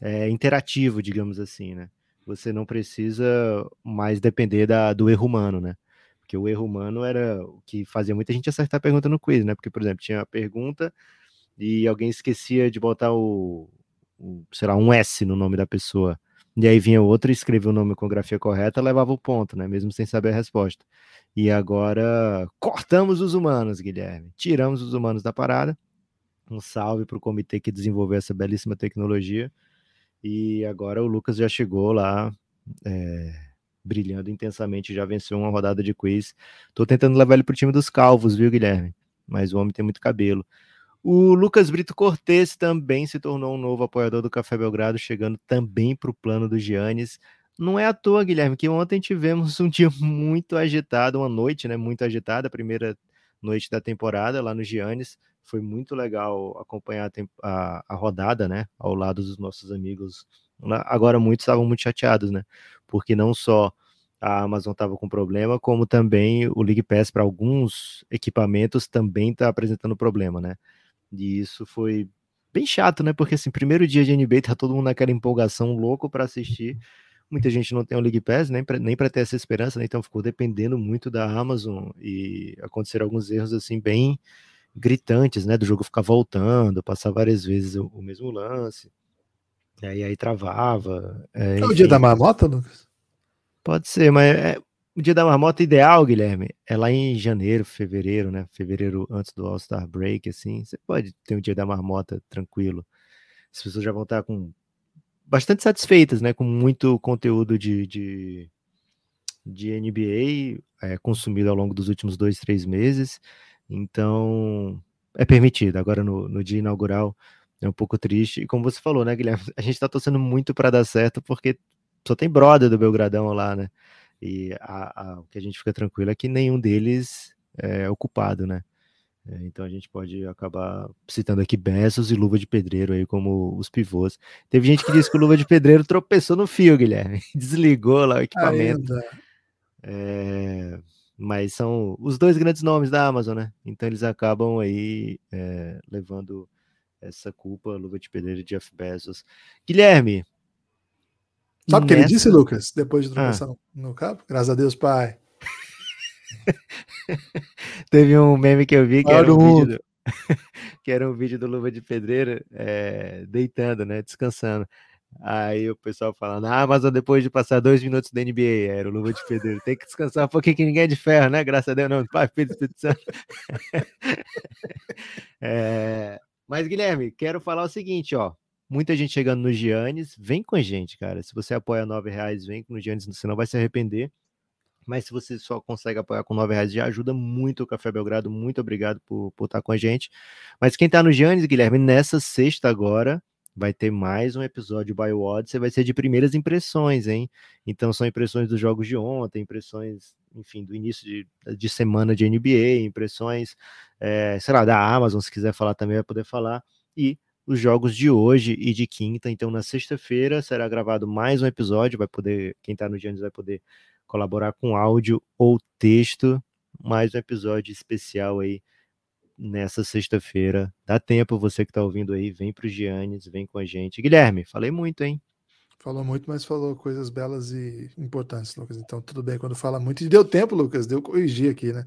Speaker 3: é, interativo, digamos assim, né? Você não precisa mais depender da, do erro humano, né? Porque o erro humano era o que fazia muita gente acertar a pergunta no quiz, né? Porque, por exemplo, tinha a pergunta e alguém esquecia de botar o, o sei lá, um S no nome da pessoa. E aí vinha outro, escrevia o nome com a grafia correta, levava o ponto, né? Mesmo sem saber a resposta. E agora cortamos os humanos, Guilherme. Tiramos os humanos da parada. Um salve para o comitê que desenvolveu essa belíssima tecnologia. E agora o Lucas já chegou lá. É brilhando intensamente, já venceu uma rodada de quiz. Tô tentando levar ele pro time dos calvos, viu, Guilherme? Mas o homem tem muito cabelo. O Lucas Brito Cortes também se tornou um novo apoiador do Café Belgrado, chegando também para o plano do Giannis. Não é à toa, Guilherme, que ontem tivemos um dia muito agitado, uma noite né, muito agitada, a primeira noite da temporada lá no Giannis. Foi muito legal acompanhar a, a, a rodada, né, ao lado dos nossos amigos. Agora muitos estavam muito chateados, né, porque não só a Amazon estava com problema, como também o League Pass para alguns equipamentos também está apresentando problema, né? E isso foi bem chato, né? Porque assim, primeiro dia de NBA tá todo mundo naquela empolgação louco para assistir. Muita gente não tem o League Pass, nem para nem ter essa esperança, né? Então ficou dependendo muito da Amazon e aconteceram alguns erros assim bem gritantes, né? Do jogo ficar voltando, passar várias vezes o, o mesmo lance. E aí, aí travava.
Speaker 2: É, é o dia da marmota, Lucas?
Speaker 3: Pode ser, mas é, o dia da marmota ideal, Guilherme, é lá em janeiro, fevereiro, né? Fevereiro antes do All-Star Break, assim. Você pode ter um dia da marmota tranquilo. As pessoas já vão estar com bastante satisfeitas, né? Com muito conteúdo de, de, de NBA é, consumido ao longo dos últimos dois, três meses. Então, é permitido. Agora, no, no dia inaugural, é um pouco triste. E como você falou, né, Guilherme? A gente tá torcendo muito para dar certo, porque só tem brother do Belgradão lá, né? E a, a, o que a gente fica tranquilo é que nenhum deles é ocupado, né? É, então a gente pode acabar citando aqui Bessos e Luva de Pedreiro aí como os pivôs. Teve gente que disse que o Luva de Pedreiro tropeçou no fio, Guilherme. Desligou lá o equipamento. É, mas são os dois grandes nomes da Amazon, né? Então eles acabam aí é, levando essa culpa, luva de pedreiro de Jeff Bezos. Guilherme.
Speaker 2: Sabe o nessa... que ele disse, Lucas, depois de tropeçar ah. no cabo? Graças a Deus, pai.
Speaker 3: Teve um meme que eu vi que era um, vídeo do... que era um vídeo do Luva de Pedreiro é, deitando, né? Descansando. Aí o pessoal falando, ah, mas depois de passar dois minutos da NBA, era o Luva de Pedreiro, tem que descansar um pouquinho que ninguém é de ferro, né? Graças a Deus, não, Pai, Filho, Espírito Santo. é, mas, Guilherme, quero falar o seguinte, ó. Muita gente chegando no Giannis, vem com a gente, cara. Se você apoia nove reais, vem no Giannis, você não vai se arrepender. Mas se você só consegue apoiar com nove reais, já ajuda muito o Café Belgrado. Muito obrigado por, por estar com a gente. Mas quem tá no Giannis, Guilherme, nessa sexta agora, vai ter mais um episódio Bio Odyssey, vai ser de primeiras impressões, hein? Então são impressões dos jogos de ontem, impressões, enfim, do início de, de semana de NBA, impressões, é, sei lá, da Amazon, se quiser falar também vai poder falar, e os jogos de hoje e de quinta, então na sexta-feira será gravado mais um episódio, vai poder, quem tá no Giannis vai poder colaborar com áudio ou texto, mais um episódio especial aí nessa sexta-feira. Dá tempo, você que está ouvindo aí, vem para o Giannis, vem com a gente. Guilherme, falei muito, hein?
Speaker 2: Falou muito, mas falou coisas belas e importantes, Lucas. Então, tudo bem quando fala muito. E deu tempo, Lucas, deu corrigir aqui, né?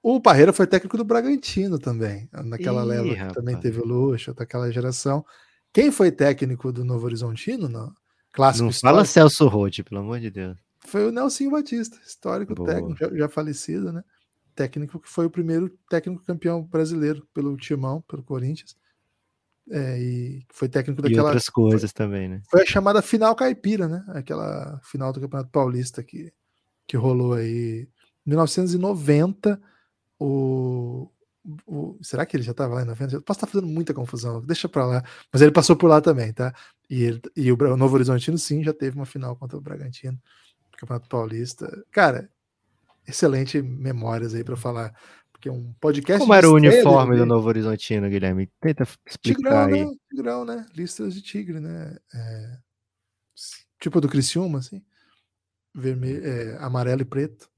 Speaker 2: O Parreira foi técnico do Bragantino também, naquela Ih, leva que também teve o luxo, daquela geração. Quem foi técnico do Novo Horizontino no,
Speaker 3: Clássico Não histórico. fala Celso Roth, pelo amor de Deus.
Speaker 2: Foi o Nelson Batista, histórico Boa. técnico, já, já, falecido, né? Técnico que foi o primeiro técnico campeão brasileiro pelo Timão, pelo Corinthians. É, e foi técnico daquela. E
Speaker 3: outras coisas foi, também, né?
Speaker 2: Foi a chamada final caipira, né? Aquela final do Campeonato Paulista que, que rolou aí. Em 1990, o, o, será que ele já estava lá em 90? Posso estar fazendo muita confusão, deixa para lá. Mas ele passou por lá também, tá? E, ele, e o, o Novo Horizontino, sim, já teve uma final contra o Bragantino, no Campeonato Paulista. Cara, excelente memórias aí para falar. Porque um podcast.
Speaker 3: Como era o uniforme do Novo Horizontino, Guilherme? Tenta explicar tigrão,
Speaker 2: aí. Né? Tigrão, né? Listras de tigre, né? É... Tipo do Criciúma, assim. Vermelho, é, amarelo e preto.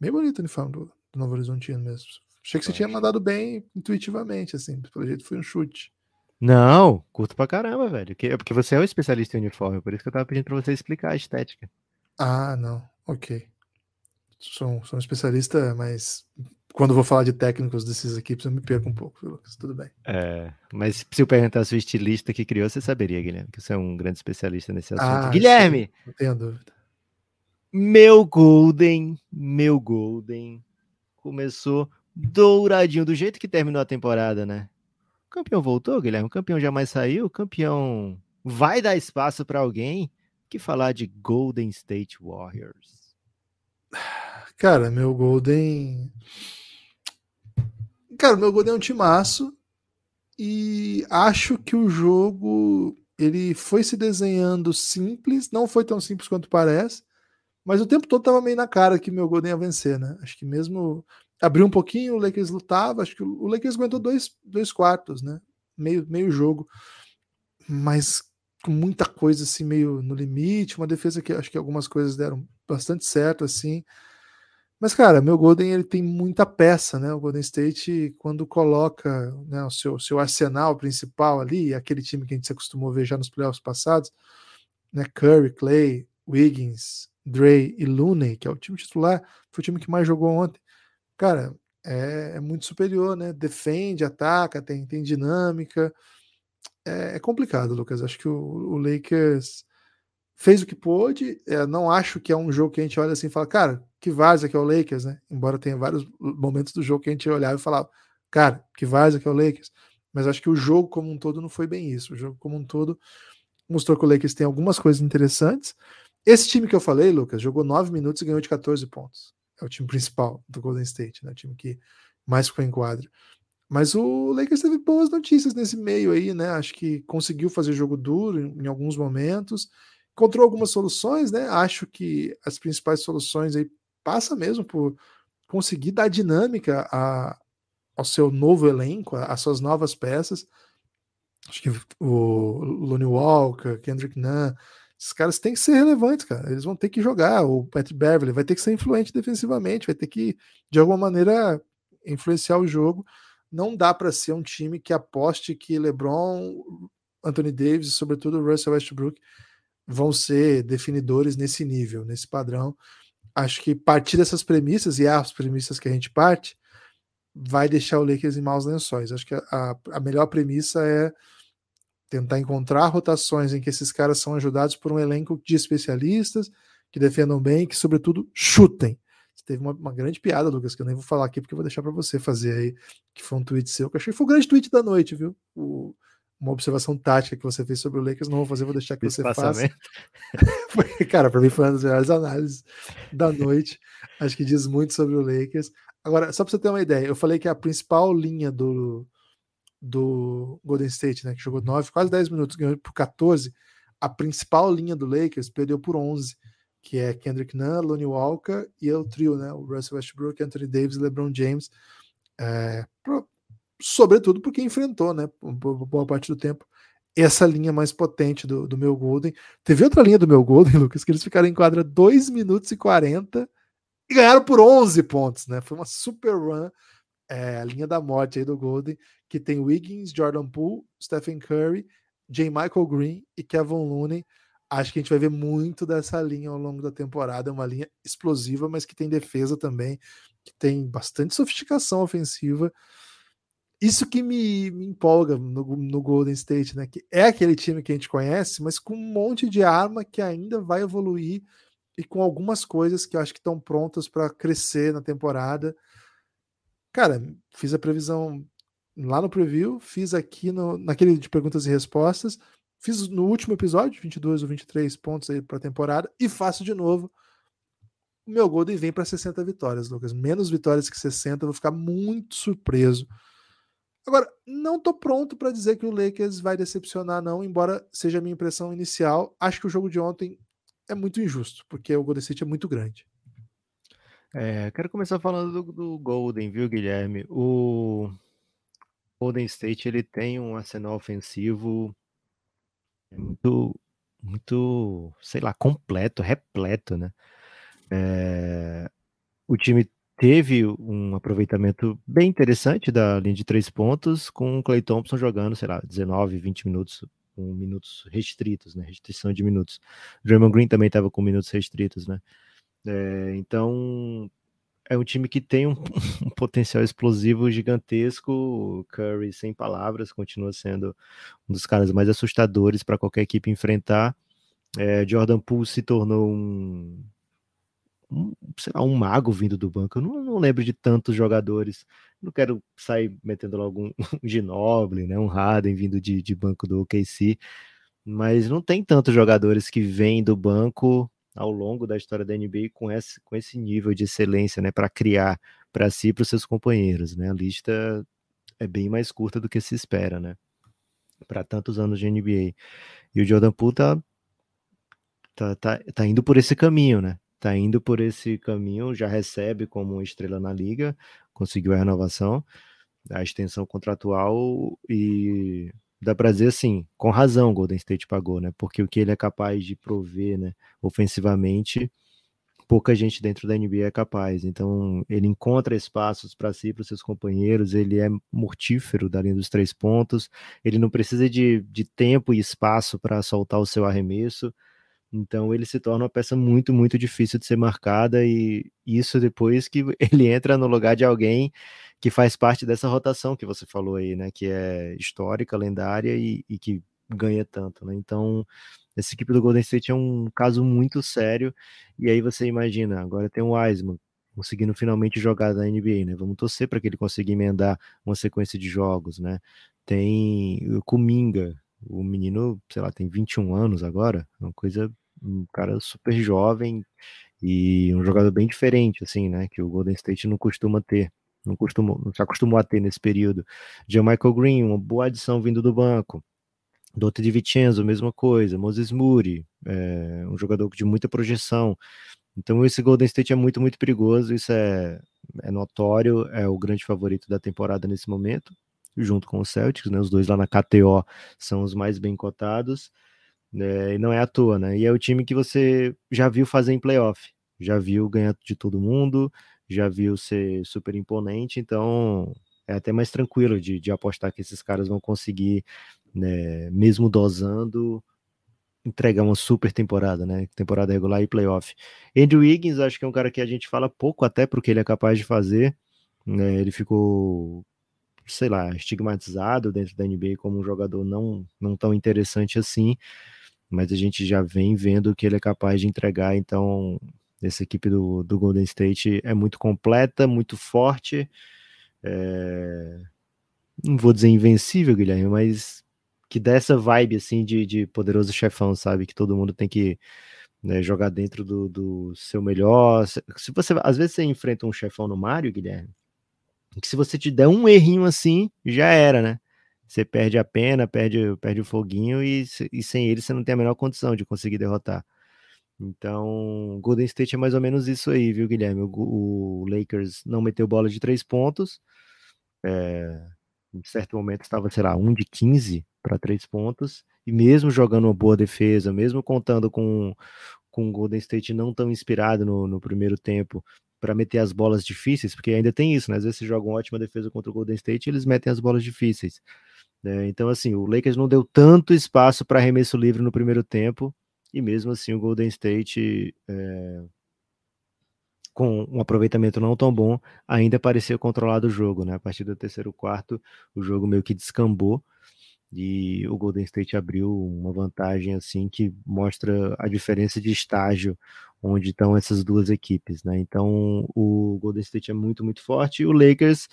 Speaker 2: Bem bonito o uniforme do, do Novo Horizontino mesmo. Achei que você tinha mandado bem intuitivamente, assim. Pelo jeito foi um chute.
Speaker 3: Não, curto pra caramba, velho. É porque você é um especialista em uniforme, por isso que eu tava pedindo pra você explicar a estética.
Speaker 2: Ah, não. Ok. Sou, sou um especialista, mas quando vou falar de técnicos desses equipes, eu me perco um pouco, Lucas. Tudo bem.
Speaker 3: É, mas se eu perguntasse o estilista que criou, você saberia, Guilherme, que você é um grande especialista nesse assunto. Ah, Guilherme! Sim,
Speaker 2: não tenho dúvida.
Speaker 3: Meu Golden, meu Golden começou douradinho, do jeito que terminou a temporada, né? O campeão voltou, Guilherme? O campeão jamais saiu? O campeão vai dar espaço para alguém? que falar de Golden State Warriors?
Speaker 2: Cara, meu Golden. Cara, meu Golden é um timaço. E acho que o jogo ele foi se desenhando simples, não foi tão simples quanto parece, mas o tempo todo tava meio na cara que meu Golden ia vencer, né? Acho que mesmo abriu um pouquinho, o Lakers lutava, acho que o Lakers aguentou dois, dois quartos, né? Meio, meio jogo, mas com muita coisa assim meio no limite, uma defesa que acho que algumas coisas deram bastante certo assim. Mas cara, meu Golden ele tem muita peça, né? O Golden State quando coloca, né, o seu seu arsenal principal ali, aquele time que a gente se acostumou a ver já nos playoffs passados, né? Curry, Clay, Wiggins, Dre e Looney, que é o time titular, foi o time que mais jogou ontem cara, é, é muito superior, né? Defende, ataca, tem, tem dinâmica. É, é complicado, Lucas. Acho que o, o Lakers fez o que pôde. É, não acho que é um jogo que a gente olha assim e fala, cara, que vaza que é o Lakers, né? Embora tenha vários momentos do jogo que a gente olhava e falava, cara, que vaza que é o Lakers. Mas acho que o jogo como um todo não foi bem isso. O jogo como um todo mostrou que o Lakers tem algumas coisas interessantes. Esse time que eu falei, Lucas, jogou 9 minutos e ganhou de 14 pontos é o time principal do Golden State, né? O time que mais ficou em quadra. Mas o Lakers teve boas notícias nesse meio aí, né? Acho que conseguiu fazer jogo duro em alguns momentos, encontrou algumas soluções, né? Acho que as principais soluções aí passa mesmo por conseguir dar dinâmica a, ao seu novo elenco, às suas novas peças. Acho que o Lonnie Walker, Kendrick Nunn, esses caras têm que ser relevantes, cara. Eles vão ter que jogar. O Pat Beverly vai ter que ser influente defensivamente, vai ter que, de alguma maneira, influenciar o jogo. Não dá para ser um time que aposte que LeBron, Anthony Davis e, sobretudo, Russell Westbrook vão ser definidores nesse nível, nesse padrão. Acho que partir dessas premissas, e é as premissas que a gente parte, vai deixar o Lakers em maus lençóis. Acho que a, a melhor premissa é tentar encontrar rotações em que esses caras são ajudados por um elenco de especialistas que defendam bem e que, sobretudo, chutem. Teve uma, uma, grande piada, Lucas, que eu nem vou falar aqui porque eu vou deixar para você fazer aí, que foi um tweet seu, que eu achei que foi o grande tweet da noite, viu? O, uma observação tática que você fez sobre o Lakers, não vou fazer, vou deixar que você faça. cara, para mim foi uma das melhores análises da noite. Acho que diz muito sobre o Lakers. Agora, só para você ter uma ideia, eu falei que a principal linha do, do Golden State, né, que jogou 9, quase 10 minutos, ganhou por 14. A principal linha do Lakers perdeu por 11, que é Kendrick Nunn, Lonnie Walker e o trio, né, o Russell Westbrook, Anthony Davis e LeBron James. É, sobretudo porque enfrentou, né, boa parte do tempo, essa linha mais potente do, do meu Golden. Teve outra linha do meu Golden, Lucas, que eles ficaram em quadra 2 minutos e 40 e ganharam por 11 pontos, né? Foi uma super run é, a linha da morte aí do Golden, que tem Wiggins, Jordan Poole, Stephen Curry, J. Michael Green e Kevin Looney. Acho que a gente vai ver muito dessa linha ao longo da temporada. É uma linha explosiva, mas que tem defesa também, que tem bastante sofisticação ofensiva. Isso que me, me empolga no, no, Golden State, né? Que é aquele time que a gente conhece, mas com um monte de arma que ainda vai evoluir e com algumas coisas que eu acho que estão prontas para crescer na temporada. Cara, fiz a previsão lá no preview, fiz aqui no, naquele de perguntas e respostas, fiz no último episódio, 22 ou 23 pontos aí para a temporada, e faço de novo. O meu Golden vem para 60 vitórias, Lucas. Menos vitórias que 60, eu vou ficar muito surpreso Agora, não tô pronto para dizer que o Lakers vai decepcionar, não, embora seja a minha impressão inicial. Acho que o jogo de ontem é muito injusto, porque o Golden State é muito grande.
Speaker 3: É, quero começar falando do, do, Golden, viu, Guilherme? O Golden State ele tem um arsenal ofensivo muito, muito, sei lá, completo, repleto, né? É, o time teve um aproveitamento bem interessante da linha de três pontos, com o Clay Thompson jogando, sei lá, 19, 20 minutos, com minutos restritos, né? Restrição de minutos. Draymond Green também estava com minutos restritos, né? É, então, é um time que tem um, um, potencial explosivo gigantesco. Curry, sem palavras, continua sendo um dos caras mais assustadores para qualquer equipe enfrentar. É, Jordan Poole se tornou um, um, sei lá, um mago vindo do banco. Eu não, não lembro de tantos jogadores. Não quero sair metendo logo um, um Ginoble, né, um Harden vindo de, de banco do OKC, mas não tem tantos jogadores que vêm do banco ao longo da história da NBA com esse, com esse nível de excelência, né, para criar para si e para os seus companheiros, né? A lista é bem mais curta do que se espera, né? Para tantos anos de NBA. E o Jordan Poole tá, tá, tá, tá indo por esse caminho, né? Tá indo por esse caminho, já recebe como estrela na liga, conseguiu a renovação, a extensão contratual e dá para dizer assim, com razão Golden State pagou, né? Porque o que ele é capaz de prover, né, ofensivamente, pouca gente dentro da NBA é capaz. Então, ele encontra espaços para si, para os seus companheiros, ele é mortífero da linha dos três pontos, ele não precisa de, de tempo e espaço para soltar o seu arremesso. Então ele se torna uma peça muito, muito difícil de ser marcada, e isso depois que ele entra no lugar de alguém que faz parte dessa rotação que você falou aí, né? Que é histórica, lendária e, e que ganha tanto, né? Então, essa equipe do Golden State é um caso muito sério, e aí você imagina, agora tem o Wiseman conseguindo finalmente jogar da NBA, né? Vamos torcer para que ele consiga emendar uma sequência de jogos, né? Tem o Kuminga, o menino, sei lá, tem 21 anos agora, é uma coisa, um cara super jovem e um jogador bem diferente, assim, né? Que o Golden State não costuma ter, não costumou, não se acostumou a ter nesse período. Michael Green, uma boa adição vindo do banco. Doutor de Vincenzo, mesma coisa. Moses Moody, é, um jogador de muita projeção. Então esse Golden State é muito, muito perigoso, isso é, é notório, é o grande favorito da temporada nesse momento junto com o Celtics, né? Os dois lá na KTO são os mais bem cotados, né? E não é à toa, né? E é o time que você já viu fazer em playoff, já viu ganhar de todo mundo, já viu ser super imponente, então é até mais tranquilo de, de apostar que esses caras vão conseguir, né, mesmo dosando, entregar uma super temporada, né? Temporada regular e playoff. Andrew Wiggins, acho que é um cara que a gente fala pouco até porque ele é capaz de fazer. Né? Ele ficou sei lá, estigmatizado dentro da NBA como um jogador não, não tão interessante assim, mas a gente já vem vendo que ele é capaz de entregar, então essa equipe do, do Golden State é muito completa, muito forte, é... não vou dizer invencível, Guilherme, mas que dá essa vibe assim de, de poderoso chefão, sabe? Que todo mundo tem que né, jogar dentro do, do seu melhor. Se você às vezes você enfrenta um chefão no Mario, Guilherme, que se você te der um errinho assim, já era, né? Você perde a pena, perde, perde o foguinho e, e sem ele você não tem a menor condição de conseguir derrotar. Então, Golden State é mais ou menos isso aí, viu, Guilherme? O, o Lakers não meteu bola de três pontos. É, em certo momento estava, sei lá, um de 15 para três pontos. E mesmo jogando uma boa defesa, mesmo contando com, com o Golden State não tão inspirado no, no primeiro tempo, para meter as bolas difíceis, porque ainda tem isso, né? Às vezes você joga uma ótima defesa contra o Golden State e eles metem as bolas difíceis. Né? Então, assim, o Lakers não deu tanto espaço para arremesso livre no primeiro tempo, e mesmo assim o Golden State é, com um aproveitamento não tão bom, ainda parecia controlado o jogo, né? A partir do terceiro quarto, o jogo meio que descambou e o Golden State abriu uma vantagem assim que mostra a diferença de estágio onde estão essas duas equipes, né? Então o Golden State é muito muito forte e o Lakers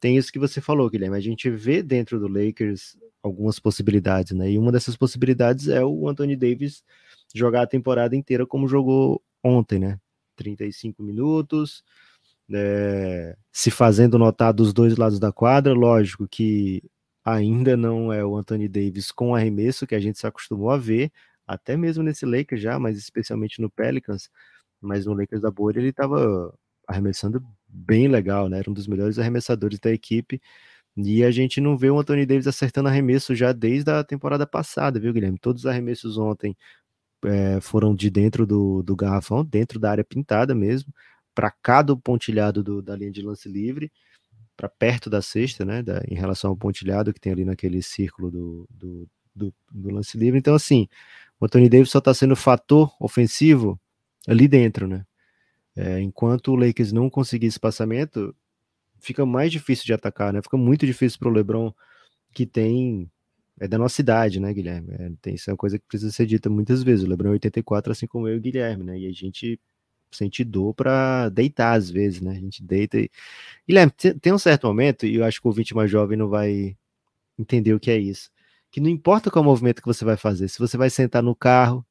Speaker 3: tem isso que você falou, Guilherme. A gente vê dentro do Lakers algumas possibilidades, né? E uma dessas possibilidades é o Anthony Davis jogar a temporada inteira como jogou ontem, né? 35 minutos, é, se fazendo notar dos dois lados da quadra. Lógico que ainda não é o Anthony Davis com arremesso que a gente se acostumou a ver, até mesmo nesse Lakers já, mas especialmente no Pelicans, mas no Lakers da Bolha ele estava arremessando bem legal, né? Era um dos melhores arremessadores da equipe. E a gente não vê o Anthony Davis acertando arremesso já desde a temporada passada, viu, Guilherme? Todos os arremessos ontem é, foram de dentro do, do garrafão, dentro da área pintada mesmo, para cá do pontilhado do, da linha de lance livre, para perto da cesta, né, da, em relação ao pontilhado que tem ali naquele círculo do, do, do, do lance livre. Então, assim, o Anthony Davis só está sendo fator ofensivo ali dentro, né? É, enquanto o Lakers não conseguir esse passamento, fica mais difícil de atacar, né? Fica muito difícil para o LeBron, que tem é da nossa idade, né, Guilherme? É, tem, isso é uma coisa que precisa ser dita muitas vezes. O Lebron é 84, assim como eu e o Guilherme, né? E a gente sente dor para deitar às vezes, né? A gente deita e. Guilherme, tem um certo momento, e eu acho que o ouvinte mais jovem não vai entender o que é isso. Que não importa qual movimento que você vai fazer, se você vai sentar no carro,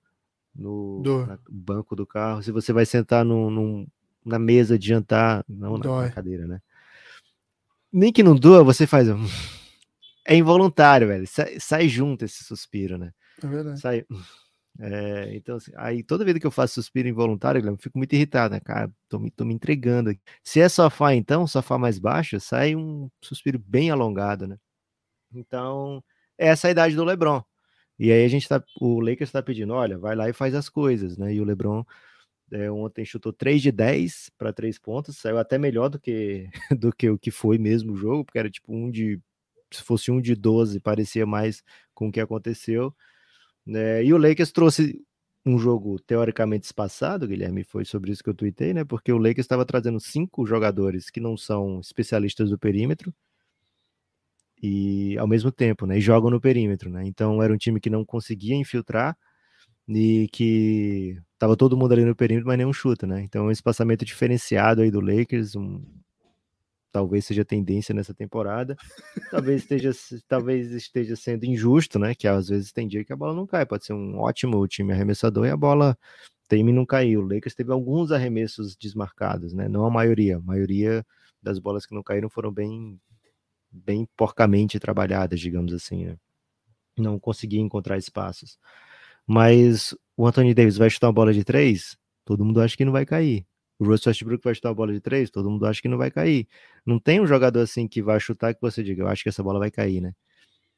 Speaker 3: no banco do carro, se você vai sentar no, no, na mesa de jantar, não na, na cadeira, né? Nem que não doa, você faz um é involuntário, velho. Sai, sai, junto esse suspiro, né?
Speaker 2: É verdade.
Speaker 3: Sai. É, então, assim, aí toda vez que eu faço suspiro involuntário, eu fico muito irritado, né? Cara, tô me, tô me entregando. Se é sofá, então, sofá mais baixo, sai um suspiro bem alongado, né? Então, essa é a idade do LeBron. E aí a gente tá, o Lakers tá pedindo, olha, vai lá e faz as coisas, né? E o LeBron é, ontem chutou 3 de 10 para 3 pontos, saiu até melhor do que do que o que foi mesmo o jogo, porque era tipo um de se fosse um de 12, parecia mais com o que aconteceu. Né? E o Lakers trouxe um jogo teoricamente espaçado, Guilherme, foi sobre isso que eu tuitei, né? Porque o Lakers estava trazendo cinco jogadores que não são especialistas do perímetro e ao mesmo tempo, né? E jogam no perímetro, né? Então era um time que não conseguia infiltrar e que tava todo mundo ali no perímetro, mas nenhum chuta, né? Então um espaçamento diferenciado aí do Lakers, um, talvez seja tendência nessa temporada. Talvez esteja, talvez esteja sendo injusto, né? Que às vezes tem dia que a bola não cai. Pode ser um ótimo time arremessador e a bola teme não caiu. O Lakers teve alguns arremessos desmarcados, né? Não a maioria. A maioria das bolas que não caíram foram bem, bem porcamente trabalhadas, digamos assim, né? Não consegui encontrar espaços. Mas o Anthony Davis vai chutar uma bola de três? Todo mundo acha que não vai cair o Russell Westbrook vai chutar a bola de três, todo mundo acha que não vai cair. Não tem um jogador assim que vai chutar que você diga, eu acho que essa bola vai cair, né?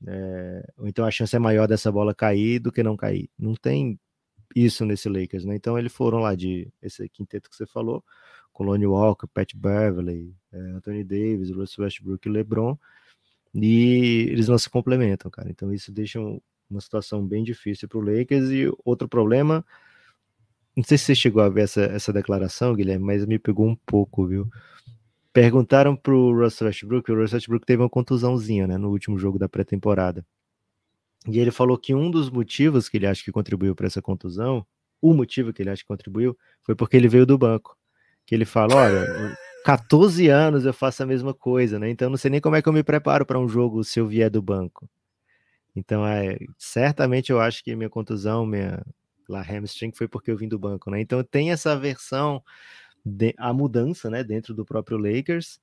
Speaker 3: É, ou então a chance é maior dessa bola cair do que não cair. Não tem isso nesse Lakers, né? Então eles foram lá de esse quinteto que você falou, com Lonnie Walker, Pat Beverly, é, Anthony Davis, Russell Westbrook e LeBron, e eles não se complementam, cara. Então isso deixa uma situação bem difícil para o Lakers e outro problema não sei se você chegou a ver essa, essa declaração, Guilherme, mas me pegou um pouco, viu? Perguntaram pro Russell Westbrook, o Russell Westbrook teve uma contusãozinha, né, no último jogo da pré-temporada. E ele falou que um dos motivos que ele acha que contribuiu para essa contusão, o motivo que ele acha que contribuiu, foi porque ele veio do banco. Que ele fala, olha, 14 anos eu faço a mesma coisa, né? Então não sei nem como é que eu me preparo para um jogo se eu vier do banco. Então, é, certamente eu acho que minha contusão, minha, lá hamstring foi porque eu vim do banco, né? Então tem essa versão de, a mudança, né, dentro do próprio Lakers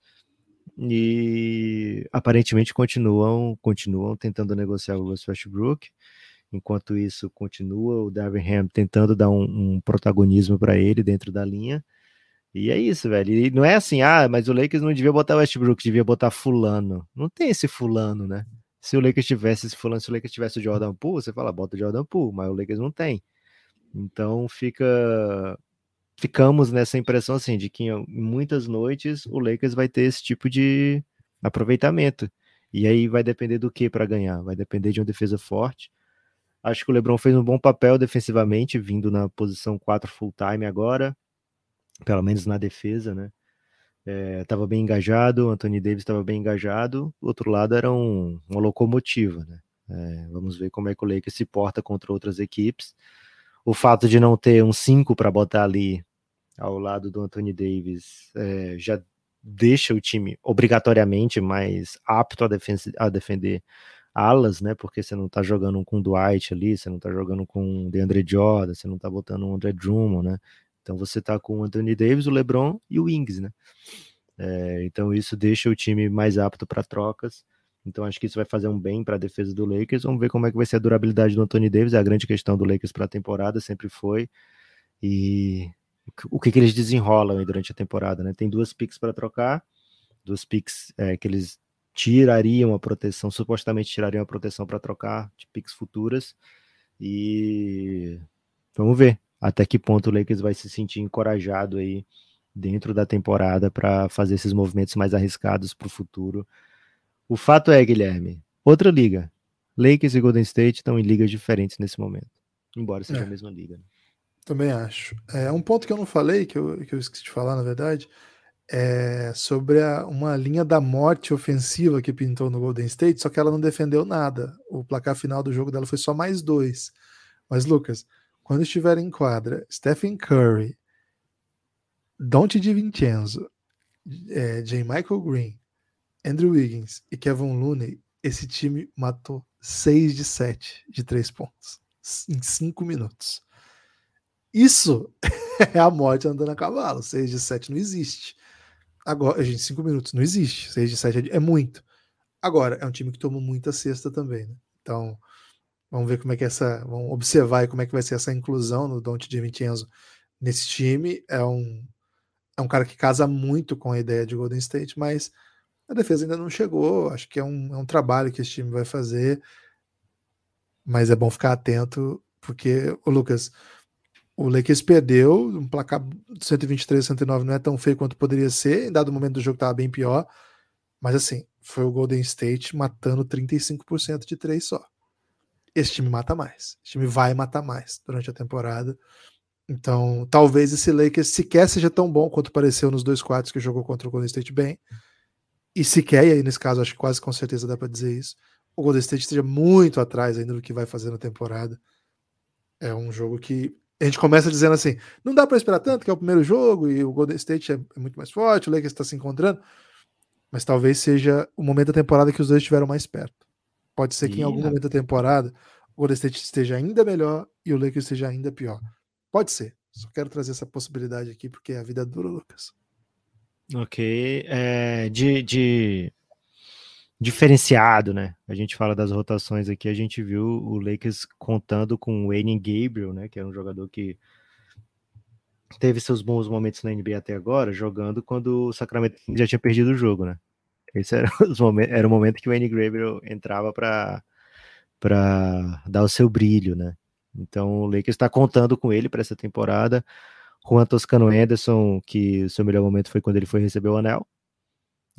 Speaker 3: e aparentemente continuam continuam tentando negociar o Westbrook. Enquanto isso, continua o Darvin Ham tentando dar um, um protagonismo para ele dentro da linha. E é isso, velho. E não é assim, ah, mas o Lakers não devia botar Westbrook, devia botar fulano. Não tem esse fulano, né? Se o Lakers tivesse esse fulano, se o Lakers tivesse o Jordan Poole, você fala, bota o Jordan Poole, mas o Lakers não tem. Então fica ficamos nessa impressão assim de que em muitas noites o Lakers vai ter esse tipo de aproveitamento. E aí vai depender do que para ganhar? Vai depender de uma defesa forte. Acho que o LeBron fez um bom papel defensivamente, vindo na posição 4 full time agora. Pelo menos na defesa, né? Estava é, bem engajado, o Anthony Davis estava bem engajado, o outro lado era um, uma locomotiva, né? É, vamos ver como é que o Lakers se porta contra outras equipes. O fato de não ter um 5 para botar ali ao lado do Anthony Davis é, já deixa o time obrigatoriamente mais apto a, a defender alas, né? Porque você não tá jogando com o Dwight ali, você não tá jogando com o DeAndre Jordan, você não tá botando o André Drummond, né? Então você tá com o Anthony Davis, o LeBron e o Ings, né? É, então isso deixa o time mais apto para trocas. Então acho que isso vai fazer um bem para a defesa do Lakers. Vamos ver como é que vai ser a durabilidade do Anthony Davis. É a grande questão do Lakers para a temporada, sempre foi. E o que, que eles desenrolam durante a temporada, né? Tem duas picks para trocar, duas picks é, que eles tirariam a proteção, supostamente tirariam a proteção para trocar de picks futuras. E vamos ver até que ponto o Lakers vai se sentir encorajado aí dentro da temporada para fazer esses movimentos mais arriscados para o futuro. O fato é, Guilherme, outra liga. Lakers e Golden State estão em ligas diferentes nesse momento, embora seja é. a mesma liga. Né?
Speaker 2: Também acho. É um ponto que eu não falei, que eu, que eu esqueci de falar, na verdade, é sobre a, uma linha da morte ofensiva que pintou no Golden State, só que ela não defendeu nada. O placar final do jogo dela foi só mais dois. Mas, Lucas, quando estiver em quadra, Stephen Curry, Dante Di Vincenzo, é, J. Michael Green, Andrew Wiggins e Kevin Looney, esse time matou 6 de 7 de 3 pontos em 5 minutos. Isso é a morte andando a cavalo. 6 de 7 não existe. Agora, gente, 5 minutos não existe. 6 de 7 é, é muito. Agora, é um time que toma muita cesta também, né? Então, vamos ver como é que é essa. Vamos observar como é que vai ser essa inclusão no Dante de Vincenzo nesse time. É um, é um cara que casa muito com a ideia de Golden State, mas a defesa ainda não chegou. Acho que é um, é um trabalho que esse time vai fazer. Mas é bom ficar atento, porque o Lucas, o Lakers perdeu, um placar 123 109 não é tão feio quanto poderia ser, em dado momento do jogo estava bem pior, mas assim, foi o Golden State matando 35% de três só. Esse time mata mais, esse time vai matar mais durante a temporada. Então, talvez esse Lakers sequer seja tão bom quanto pareceu nos dois quartos que jogou contra o Golden State bem. E sequer, e aí nesse caso acho que quase com certeza dá para dizer isso, o Golden State esteja muito atrás ainda do que vai fazer na temporada. É um jogo que a gente começa dizendo assim: não dá para esperar tanto, que é o primeiro jogo e o Golden State é, é muito mais forte, o Lakers está se encontrando, mas talvez seja o momento da temporada que os dois estiveram mais perto. Pode ser que em algum momento da temporada o Golden State esteja ainda melhor e o Lakers esteja ainda pior. Pode ser. Só quero trazer essa possibilidade aqui porque a vida é dura, Lucas.
Speaker 3: Ok. É, de, de diferenciado, né? A gente fala das rotações aqui, a gente viu o Lakers contando com o Wayne Gabriel, né? Que era um jogador que teve seus bons momentos na NBA até agora, jogando quando o Sacramento já tinha perdido o jogo, né? Esse era, os momentos, era o momento que o Wayne Gabriel entrava para para dar o seu brilho, né? Então o Lakers está contando com ele para essa temporada. Juan Toscano Anderson, que o seu melhor momento foi quando ele foi receber o anel.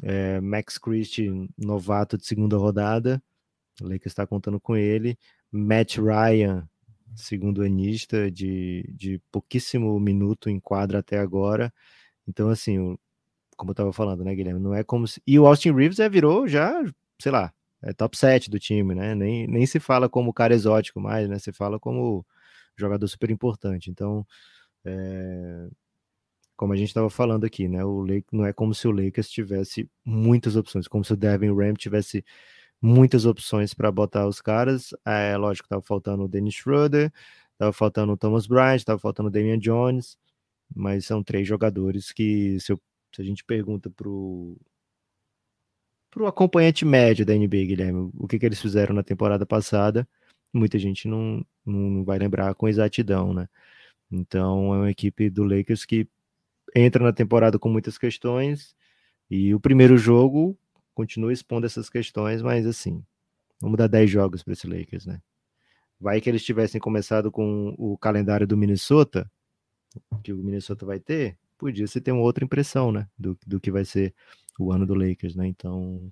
Speaker 3: É, Max Christie, novato de segunda rodada, o Lakers está contando com ele. Matt Ryan, segundo anista, de, de pouquíssimo minuto em quadra até agora. Então, assim, como eu estava falando, né, Guilherme? Não é como se. E o Austin Reeves é, virou já, sei lá, é top 7 do time, né? Nem, nem se fala como cara exótico mais, né? Se fala como jogador super importante. Então, é, como a gente estava falando aqui, né? O Lake não é como se o Lakers tivesse muitas opções, como se o Devin Ram tivesse muitas opções para botar os caras. É lógico, estava faltando o Dennis Schroeder, estava faltando o Thomas Bryant, estava faltando o Damian Jones, mas são três jogadores que, se, eu, se a gente pergunta pro pro acompanhante médio da NBA, Guilherme, o que, que eles fizeram na temporada passada, muita gente não, não vai lembrar com exatidão, né? Então é uma equipe do Lakers que entra na temporada com muitas questões e o primeiro jogo continua expondo essas questões, mas assim, vamos dar 10 jogos para esse Lakers, né? Vai que eles tivessem começado com o calendário do Minnesota, que o Minnesota vai ter, podia se ter uma outra impressão, né, do, do que vai ser o ano do Lakers, né? Então,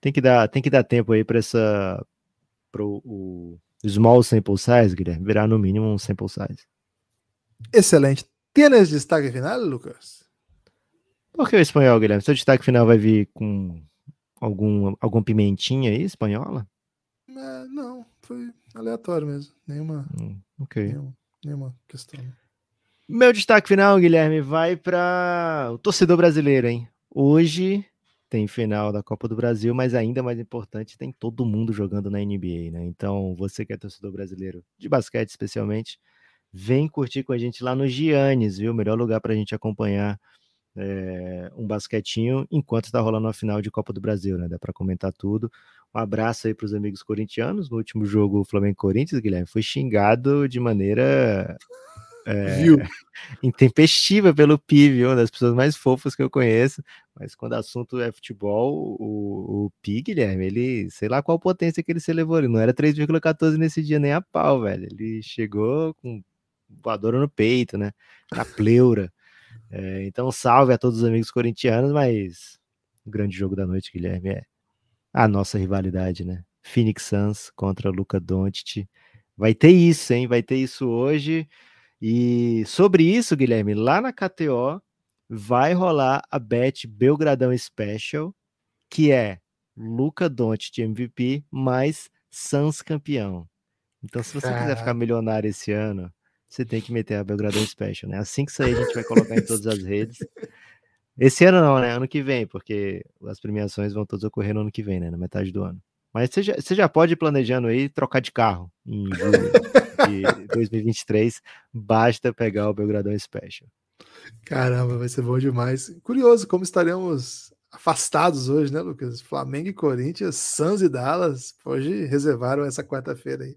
Speaker 3: tem que dar, tem que dar tempo aí para essa pro o small sample size, Guilherme, virar no mínimo um sample size.
Speaker 2: Excelente Tienes destaque final, Lucas?
Speaker 3: Por que o espanhol, Guilherme? Seu destaque final vai vir com algum, algum pimentinha aí, espanhola?
Speaker 2: É, não, foi aleatório mesmo. Nenhuma,
Speaker 3: hum, ok.
Speaker 2: Nenhuma, nenhuma questão.
Speaker 3: Meu destaque final, Guilherme, vai para o torcedor brasileiro, hein? Hoje tem final da Copa do Brasil, mas ainda mais importante, tem todo mundo jogando na NBA, né? Então, você que é torcedor brasileiro de basquete especialmente, vem curtir com a gente lá no Giannis, viu? Melhor lugar para a gente acompanhar é, um basquetinho enquanto está rolando a final de Copa do Brasil, né? Dá para comentar tudo. Um abraço aí para os amigos corintianos. No último jogo, Flamengo-Corinthians, Guilherme, foi xingado de maneira é, intempestiva pelo Pi, uma das pessoas mais fofas que eu conheço. Mas quando o assunto é futebol, o, o Pi, Guilherme, ele, sei lá qual potência que ele se levou. Ele não era 3,14 nesse dia nem a pau, velho. Ele chegou com voadora no peito, né? Na pleura. É, então, salve a todos os amigos corintianos, mas o grande jogo da noite, Guilherme, é a nossa rivalidade, né? Phoenix Suns contra Luca Doncic. Vai ter isso, hein? Vai ter isso hoje. E sobre isso, Guilherme, lá na KTO vai rolar a Bet Belgradão Special, que é Luca Doncic MVP mais Suns campeão. Então, se você quiser ficar milionário esse ano, você tem que meter a Belgradão Special, né? Assim que sair, a gente vai colocar em todas as redes. Esse ano não, né? Ano que vem, porque as premiações vão todas ocorrer no ano que vem, né? Na metade do ano. Mas você já, você já pode ir planejando aí trocar de carro em julho de 2023. Basta pegar o Belgradão Special.
Speaker 2: Caramba, vai ser bom demais. Curioso como estaremos afastados hoje, né, Lucas? Flamengo e Corinthians, Suns e Dallas, hoje reservaram essa quarta-feira aí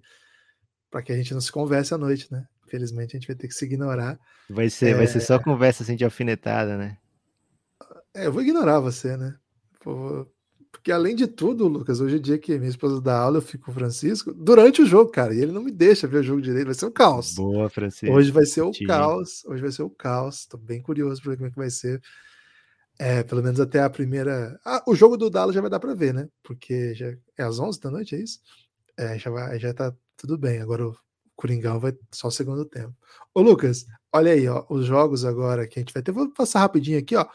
Speaker 2: para que a gente não se converse à noite, né? Infelizmente a gente vai ter que se ignorar.
Speaker 3: Vai ser, é... vai ser só conversa assim de alfinetada, né?
Speaker 2: É, eu vou ignorar você, né? Porque além de tudo, Lucas, hoje é dia que minha esposa dá aula, eu fico com o Francisco durante o jogo, cara, e ele não me deixa ver o jogo direito, vai ser um caos.
Speaker 3: Boa, Francisco.
Speaker 2: Hoje vai ser o caos, hoje vai ser o caos. Tô bem curioso para ver como é que vai ser. É, pelo menos até a primeira. Ah, o jogo do Dallas já vai dar para ver, né? Porque já é às 11 da noite, é isso? É, já vai, já tá tudo bem. Agora o Coringão vai só o segundo tempo. Ô, Lucas, olha aí, ó, os jogos agora que a gente vai ter. Vou passar rapidinho aqui, ó.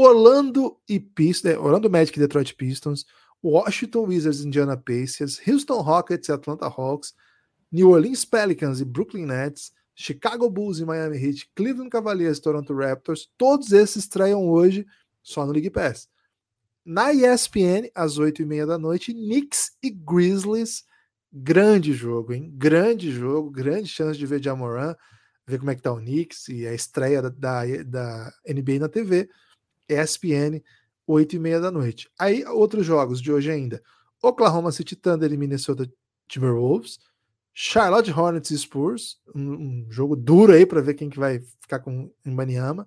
Speaker 2: Orlando e Pistons, Orlando Magic e Detroit Pistons, Washington Wizards Indiana Pacers, Houston Rockets e Atlanta Hawks, New Orleans Pelicans e Brooklyn Nets, Chicago Bulls e Miami Heat, Cleveland Cavaliers e Toronto Raptors, todos esses estreiam hoje só no League Pass. Na ESPN, às 8h30 da noite, Knicks e Grizzlies Grande jogo, hein? Grande jogo, grande chance de ver Jamoran, ver como é que tá o Knicks e a estreia da, da, da NBA na TV. ESPN, 8 e meia da noite. Aí, outros jogos de hoje ainda. Oklahoma City Thunder e Minnesota Timberwolves. Charlotte Hornets e Spurs. Um, um jogo duro aí para ver quem que vai ficar com em Banyama.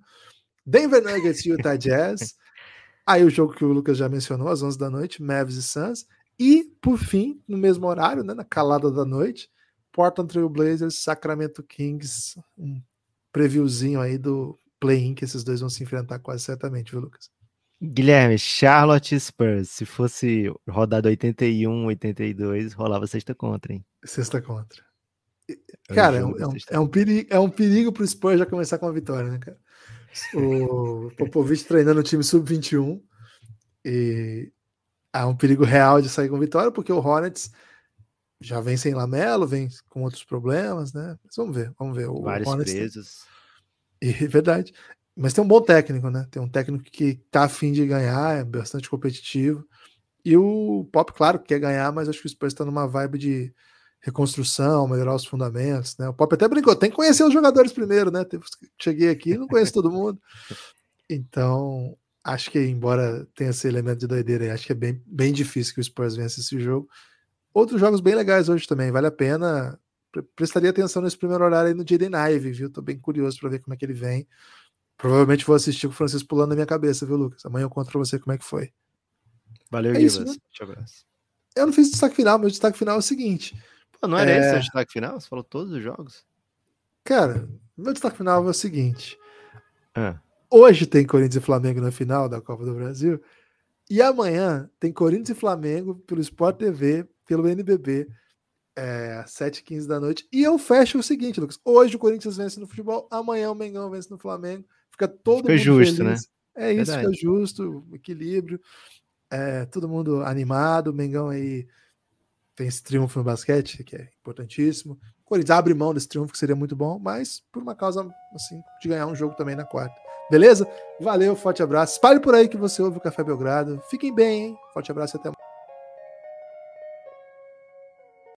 Speaker 2: Denver Nuggets e Utah Jazz. Aí o jogo que o Lucas já mencionou, às 11 da noite, Mavs e Suns. E, por fim, no mesmo horário, né, na calada da noite, Portland Trail Blazers, Sacramento Kings, um previewzinho aí do play-in que esses dois vão se enfrentar quase certamente, viu, Lucas?
Speaker 3: Guilherme, Charlotte Spurs, se fosse rodada 81, 82, rolava sexta contra, hein?
Speaker 2: Sexta contra. É cara, é um, é, um, é, um perigo, é um perigo pro Spurs já começar com a vitória, né, cara? O Popovich treinando o time sub-21 e há um perigo real de sair com vitória, porque o Hornets já vem sem Lamelo, vem com outros problemas, né? Mas vamos ver, vamos ver. O
Speaker 3: Vários Hornets presos.
Speaker 2: E, verdade. Mas tem um bom técnico, né? Tem um técnico que tá afim de ganhar, é bastante competitivo. E o Pop, claro, quer ganhar, mas acho que o Spurs está numa vibe de reconstrução, melhorar os fundamentos, né? O Pop até brincou, tem que conhecer os jogadores primeiro, né? Cheguei aqui, não conheço todo mundo. Então, acho que, embora tenha esse elemento de doideira aí, acho que é bem, bem difícil que o Spurs vença esse jogo. Outros jogos bem legais hoje também, vale a pena. Prestaria atenção nesse primeiro horário aí no Jaden Ive, viu? Tô bem curioso para ver como é que ele vem. Provavelmente vou assistir com o Francisco pulando na minha cabeça, viu, Lucas? Amanhã eu conto pra você como é que foi.
Speaker 3: Valeu, é né? abraço.
Speaker 2: Eu não fiz destaque final, meu destaque final é o seguinte.
Speaker 3: Pô, não era é... esse o destaque final? Você falou todos os jogos?
Speaker 2: Cara, meu destaque final é o seguinte.
Speaker 3: Ah.
Speaker 2: Hoje tem Corinthians e Flamengo na final da Copa do Brasil. E amanhã tem Corinthians e Flamengo pelo Sport TV, pelo NBB. É, 7h15 da noite. E eu fecho o seguinte, Lucas. Hoje o Corinthians vence no futebol, amanhã o Mengão vence no Flamengo. Fica todo fica mundo justo, feliz. né? É isso, Verdade. fica justo, equilíbrio. É, todo mundo animado. O Mengão aí tem esse triunfo no basquete, que é importantíssimo. O Corinthians abre mão desse triunfo, que seria muito bom, mas por uma causa assim, de ganhar um jogo também na quarta. Beleza? Valeu, forte abraço. Espalhe por aí que você ouve o Café Belgrado. Fiquem bem, hein? Forte abraço e até mais.